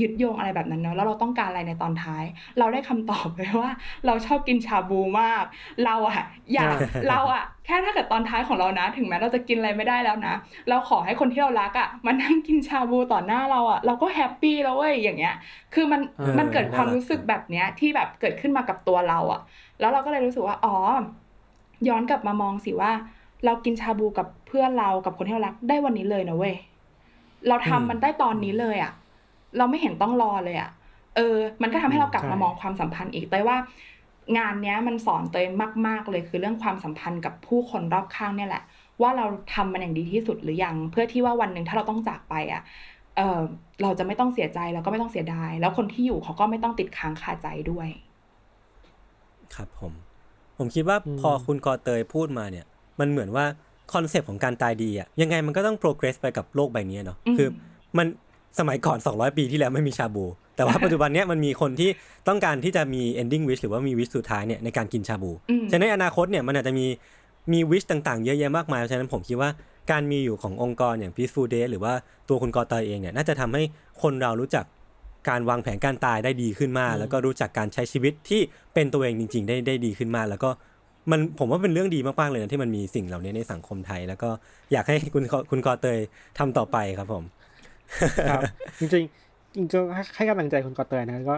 Speaker 4: ยึดโยงอะไรแบบนั้นเนาะแล้วเราต้องการอะไรในตอนท้าย เราได้คำตอบเลยว่า เราชอบกินชาบูมาก เราอะอยากเราอะแค่ถ้าเกิดตอนท้ายของเรานะ ถึงแม้เราจะกินอะไรไม่ได้แล้วนะ เราขอให้คนที่เรารักอะมานั่งกินชาบูต่อหน้าเราอะเราก็แฮปปี้แล้วเว้ยอย่างเงี้ย คือมัน
Speaker 3: เออ
Speaker 4: มันเกิดความ
Speaker 2: น่ารัก
Speaker 4: รู้สึกแบบเนี้ยที่แบบเกิดขึ้นมากับตัวเราอะแล้วเราก็เลยรู้สึกว่าอ๋อย้อนกลับมามองสิว่า เรากินชาบูกับเพื่อนเรากับคนที่เรารักได้วันนี้เลยนะเว้ยเราทำ
Speaker 2: อืม
Speaker 4: มันได้ตอนนี้เลยอะ เราไม่เห็นต้องรอเลยอะเออ มันก็ทำให้เรากลับ
Speaker 3: ใช่
Speaker 4: มามองความสัมพันธ์อีกเตยว่า งานเนี้ยมันสอนเตยมาก ๆเลยคือเรื่องความสัมพันธ์กับผู้คนรอบข้างเนี่ยแหละ ว่าเราทำมันอย่างดีที่สุดหรือยัง เพื่อที่ว่าวันหนึ่งถ้าเราต้องจากไปอะเออเราจะไม่ต้องเสียใจแล้วก็ไม่ต้องเสียดาย แล้วคนที่อยู่เขาก็ไม่ต้องติดค้างคาใจด้วย
Speaker 2: ครับผม ผมคิดว่า
Speaker 3: อืม
Speaker 2: พอคุณกอเตยพูดมาเนี่ย มันเหมือนว่าคอนเซปต์ของการตายดีอะยังไงมันก็ต้อง progress ไปกับโลกใบนี้เนาะ
Speaker 4: อืม
Speaker 2: คือมัน สมัยก่อน 200 ปีที่แล้วไม่มีชาบู แต่ว่าปัจจุบันเนี้ยมันมีคนที่ต้องการที่จะมี ending wish หรือว่ามี wish สุดท้ายเนี่ยในการกินชาบู
Speaker 4: อืม
Speaker 2: ฉะนั้นในอนาคตเนี่ยมันอาจจะมีมี wish ต่างๆ เยอะแยะมากมายฉะนั้นผมคิดว่าการมีอยู่ขององค์กรอย่าง Peaceful Death หรือว่าตัวคุณกอเตยเองเนี่ยน่าจะทำให้คนเรารู้จักการวางแผนการตายได้ดีขึ้นมาก แล้วก็รู้จักการใช้ชีวิตที่เป็นตัวเองจริง ๆ ได้ได้ดีขึ้นมาก แล้วก็มันผมว่าเป็นเรื่องดีมากๆเลยนะที่มันมีสิ่งเหล่านี้ในสังคมไทย แล้วก็อยากให้คุณคุณกอเตยทำต่อไปครับผม
Speaker 3: ครับจริงๆจริงๆก็ให้กำลังใจคุณกอเตยนะครับก็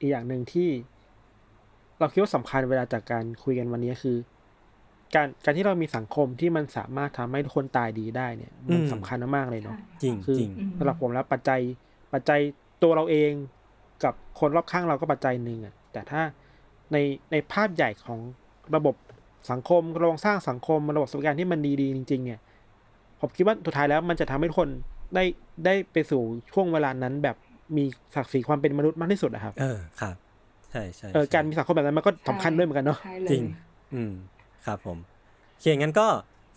Speaker 3: อีกอย่างหนึ่งที่ เราคิดว่าสำคัญเวลาจากการคุยกันวันนี้คือ การการที่เรามีสังคมที่มันสามารถทำให้ทุกคนตายดีได้เนี่ย มัน
Speaker 2: อืม
Speaker 3: สำคัญมากๆเลยเนาะ
Speaker 2: จริง
Speaker 3: คือ
Speaker 2: จริง
Speaker 4: อืม
Speaker 3: สำหรับผมแล้วปัจจัยปัจจัยตัวเราเองกับคนรอบข้างเราก็ปัจจัยหนึ่งอะแต่ถ้าในในภาพใหญ่ของระบบสังคมโครงสร้างสังคมระบบสวัสดิการที่มันดีๆจริง ๆ เนี่ยผมคิดว่าสุดท้ายแล้วมันจะทำให้ทุกคน ได้ได้ไปสู่ช่วงเวลานั้นแบบมีศักดิ์ศรีความเป็นมนุษย์มากที่สุดอะครับ
Speaker 2: เออครับ ใช่ใช่
Speaker 3: เออ
Speaker 2: ใช่
Speaker 3: การมีสังคมแบบนั้นมันก็สำคัญด้วยเหมือนกันเนาะ
Speaker 4: ใช่เลย
Speaker 2: จริง อืมครับผมโอเคงั้นก็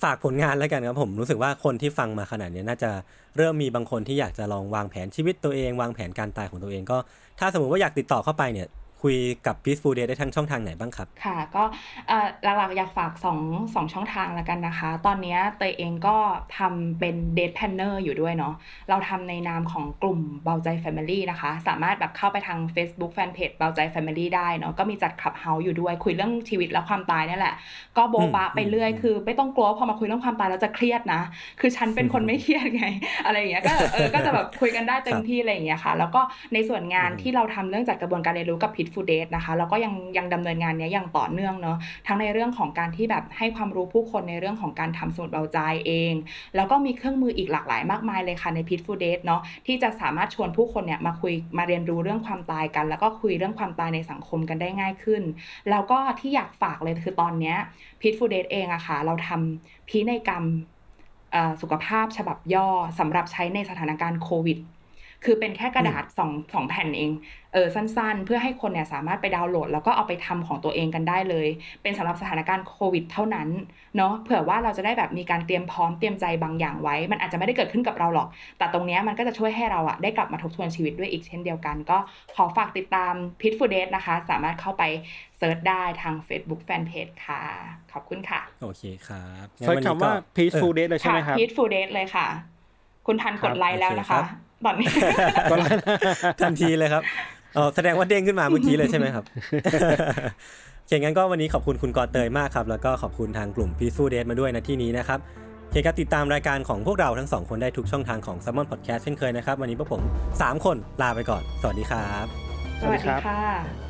Speaker 2: ฝากผลงานแล้วกันครับผมรู้สึกว่าคนที่ฟังมาขนาดนี้น่าจะเริ่มมีบางคนที่อยากจะลองวางแผนชีวิตตัวเอง วางแผนการตายของตัวเองก็ ถ้าสมมติว่าอยากติดต่อเข้าไปเนี่ย คุยกับ Peaceful Day ได้ทั้งช่องทางไหนบ้างครับ
Speaker 4: ค่ะ ก็เอ่อหลักๆอยากฝาก2งช่องทางแล้วกันนะคะ ตอนเนี้ยเตยเองก็ทำเป็น Date Planner อยู่ด้วยเนาะเราทำในนามของกลุ่มเบาใจ Family นะคะ สามารถแบบเข้าไปทาง Facebook Fanpage เบาใจ Family ได้เนาะก็มีจัดคลับเฮาส์อยู่ด้วยคุยเรื่องชีวิตและความตายนี่แหละ ก็โบบะไปเรื่อย
Speaker 2: อืม
Speaker 4: คือไม่ต้องกลัวว่าพอมาคุยเรื่องความตายแล้วจะเครียดนะ คือฉันเป็นคนไม่เครียดไง อะไรอย่างเงี้ยก็เออก็จะแบบคุยกันได้เต็มที่อะไรอย่างเงี้ยค่ะ แล้วก็ในส่วนงาน
Speaker 2: อืม
Speaker 4: ที่เราทำเรื่องจัดกระบวนการเรียนรู้กับ Pitful Date นะคะ แล้วก็ยังยังดำเนินงานเนี้ยอย่างต่อเนื่องเนาะทั้งในเรื่องของการที่แบบให้ความรู้ผู้คนในเรื่องของการทำสมุดเบาใจเอง แล้วก็มีเครื่องมืออีกหลากหลายมากมายเลยค่ะใน Pitful Date เนาะที่จะสามารถชวนผู้คนเนี่ยมาคุยมาเรียนรู้เรื่องความตายกัน แล้วก็คุยเรื่องความตายในสังคมกันได้ง่ายขึ้น แล้วก็ที่อยากฝากเลยคือตอนเนี้ย Pitful Date เองอะค่ะเราทำพินัยกรรมเอ่อสุขภาพฉบับย่อสำหรับใช้ในสถานการณ์โควิดคือเป็นแค่กระดาษสองสองแผ่นเอง เออสั้นๆ เพื่อให้คนเนี่ยสามารถไปดาวน์โหลด แล้วก็เอาไปทำของตัวเองกันได้เลย เป็นสำหรับสถานการณ์โควิดเท่านั้นเนาะเผื่อว่าเราจะได้แบบมีการเตรียมพร้อมเตรียมใจบางอย่างไว้ มันอาจจะไม่ได้เกิดขึ้นกับเราหรอก แต่ตรงเนี้ยมันก็จะช่วยให้เราอะได้กลับมาทบทวนชีวิตด้วยอีกเช่นเดียวกัน ก็ขอฝากติดตาม Peaceful Death นะคะ สามารถเข้าไป search ได้ทาง Facebook Fanpage ค่ะ ขอบคุณค่ะ
Speaker 2: โอเคครับงั้น
Speaker 3: เซิร์ช
Speaker 2: นนี้
Speaker 3: คำว่า
Speaker 2: ก็
Speaker 3: Peaceful
Speaker 2: เออ
Speaker 3: Death เลยใช่ไหมครับ
Speaker 4: Pit Death เลยค่ะ คุณทันกดไลค์แล้วนะ
Speaker 2: ครั
Speaker 4: คะ
Speaker 2: บ
Speaker 4: ตอนนี้
Speaker 3: ก็แล้ว
Speaker 2: ทันทีเลยครับ เออแสดงว่าเด้งขึ้นมาเมื่อกี้เลยใช่ไหมครับโอเคงั้นก็วันนี้ขอบคุณคุณกอเตยมากครับ แล้วก็ขอบคุณทางกลุ่ม Peaceful Death มาด้วยนะที่นี้นะครับโอเคครับติดตามรายการของพวกเราทั้งสองคนได้ทุกช่องทางของ Salmon Podcast เช่นเคยนะครับ วันนี้พวกผม 3 คนลาไปก่อน สวัสดีครับ
Speaker 4: สวัสดีค่ะ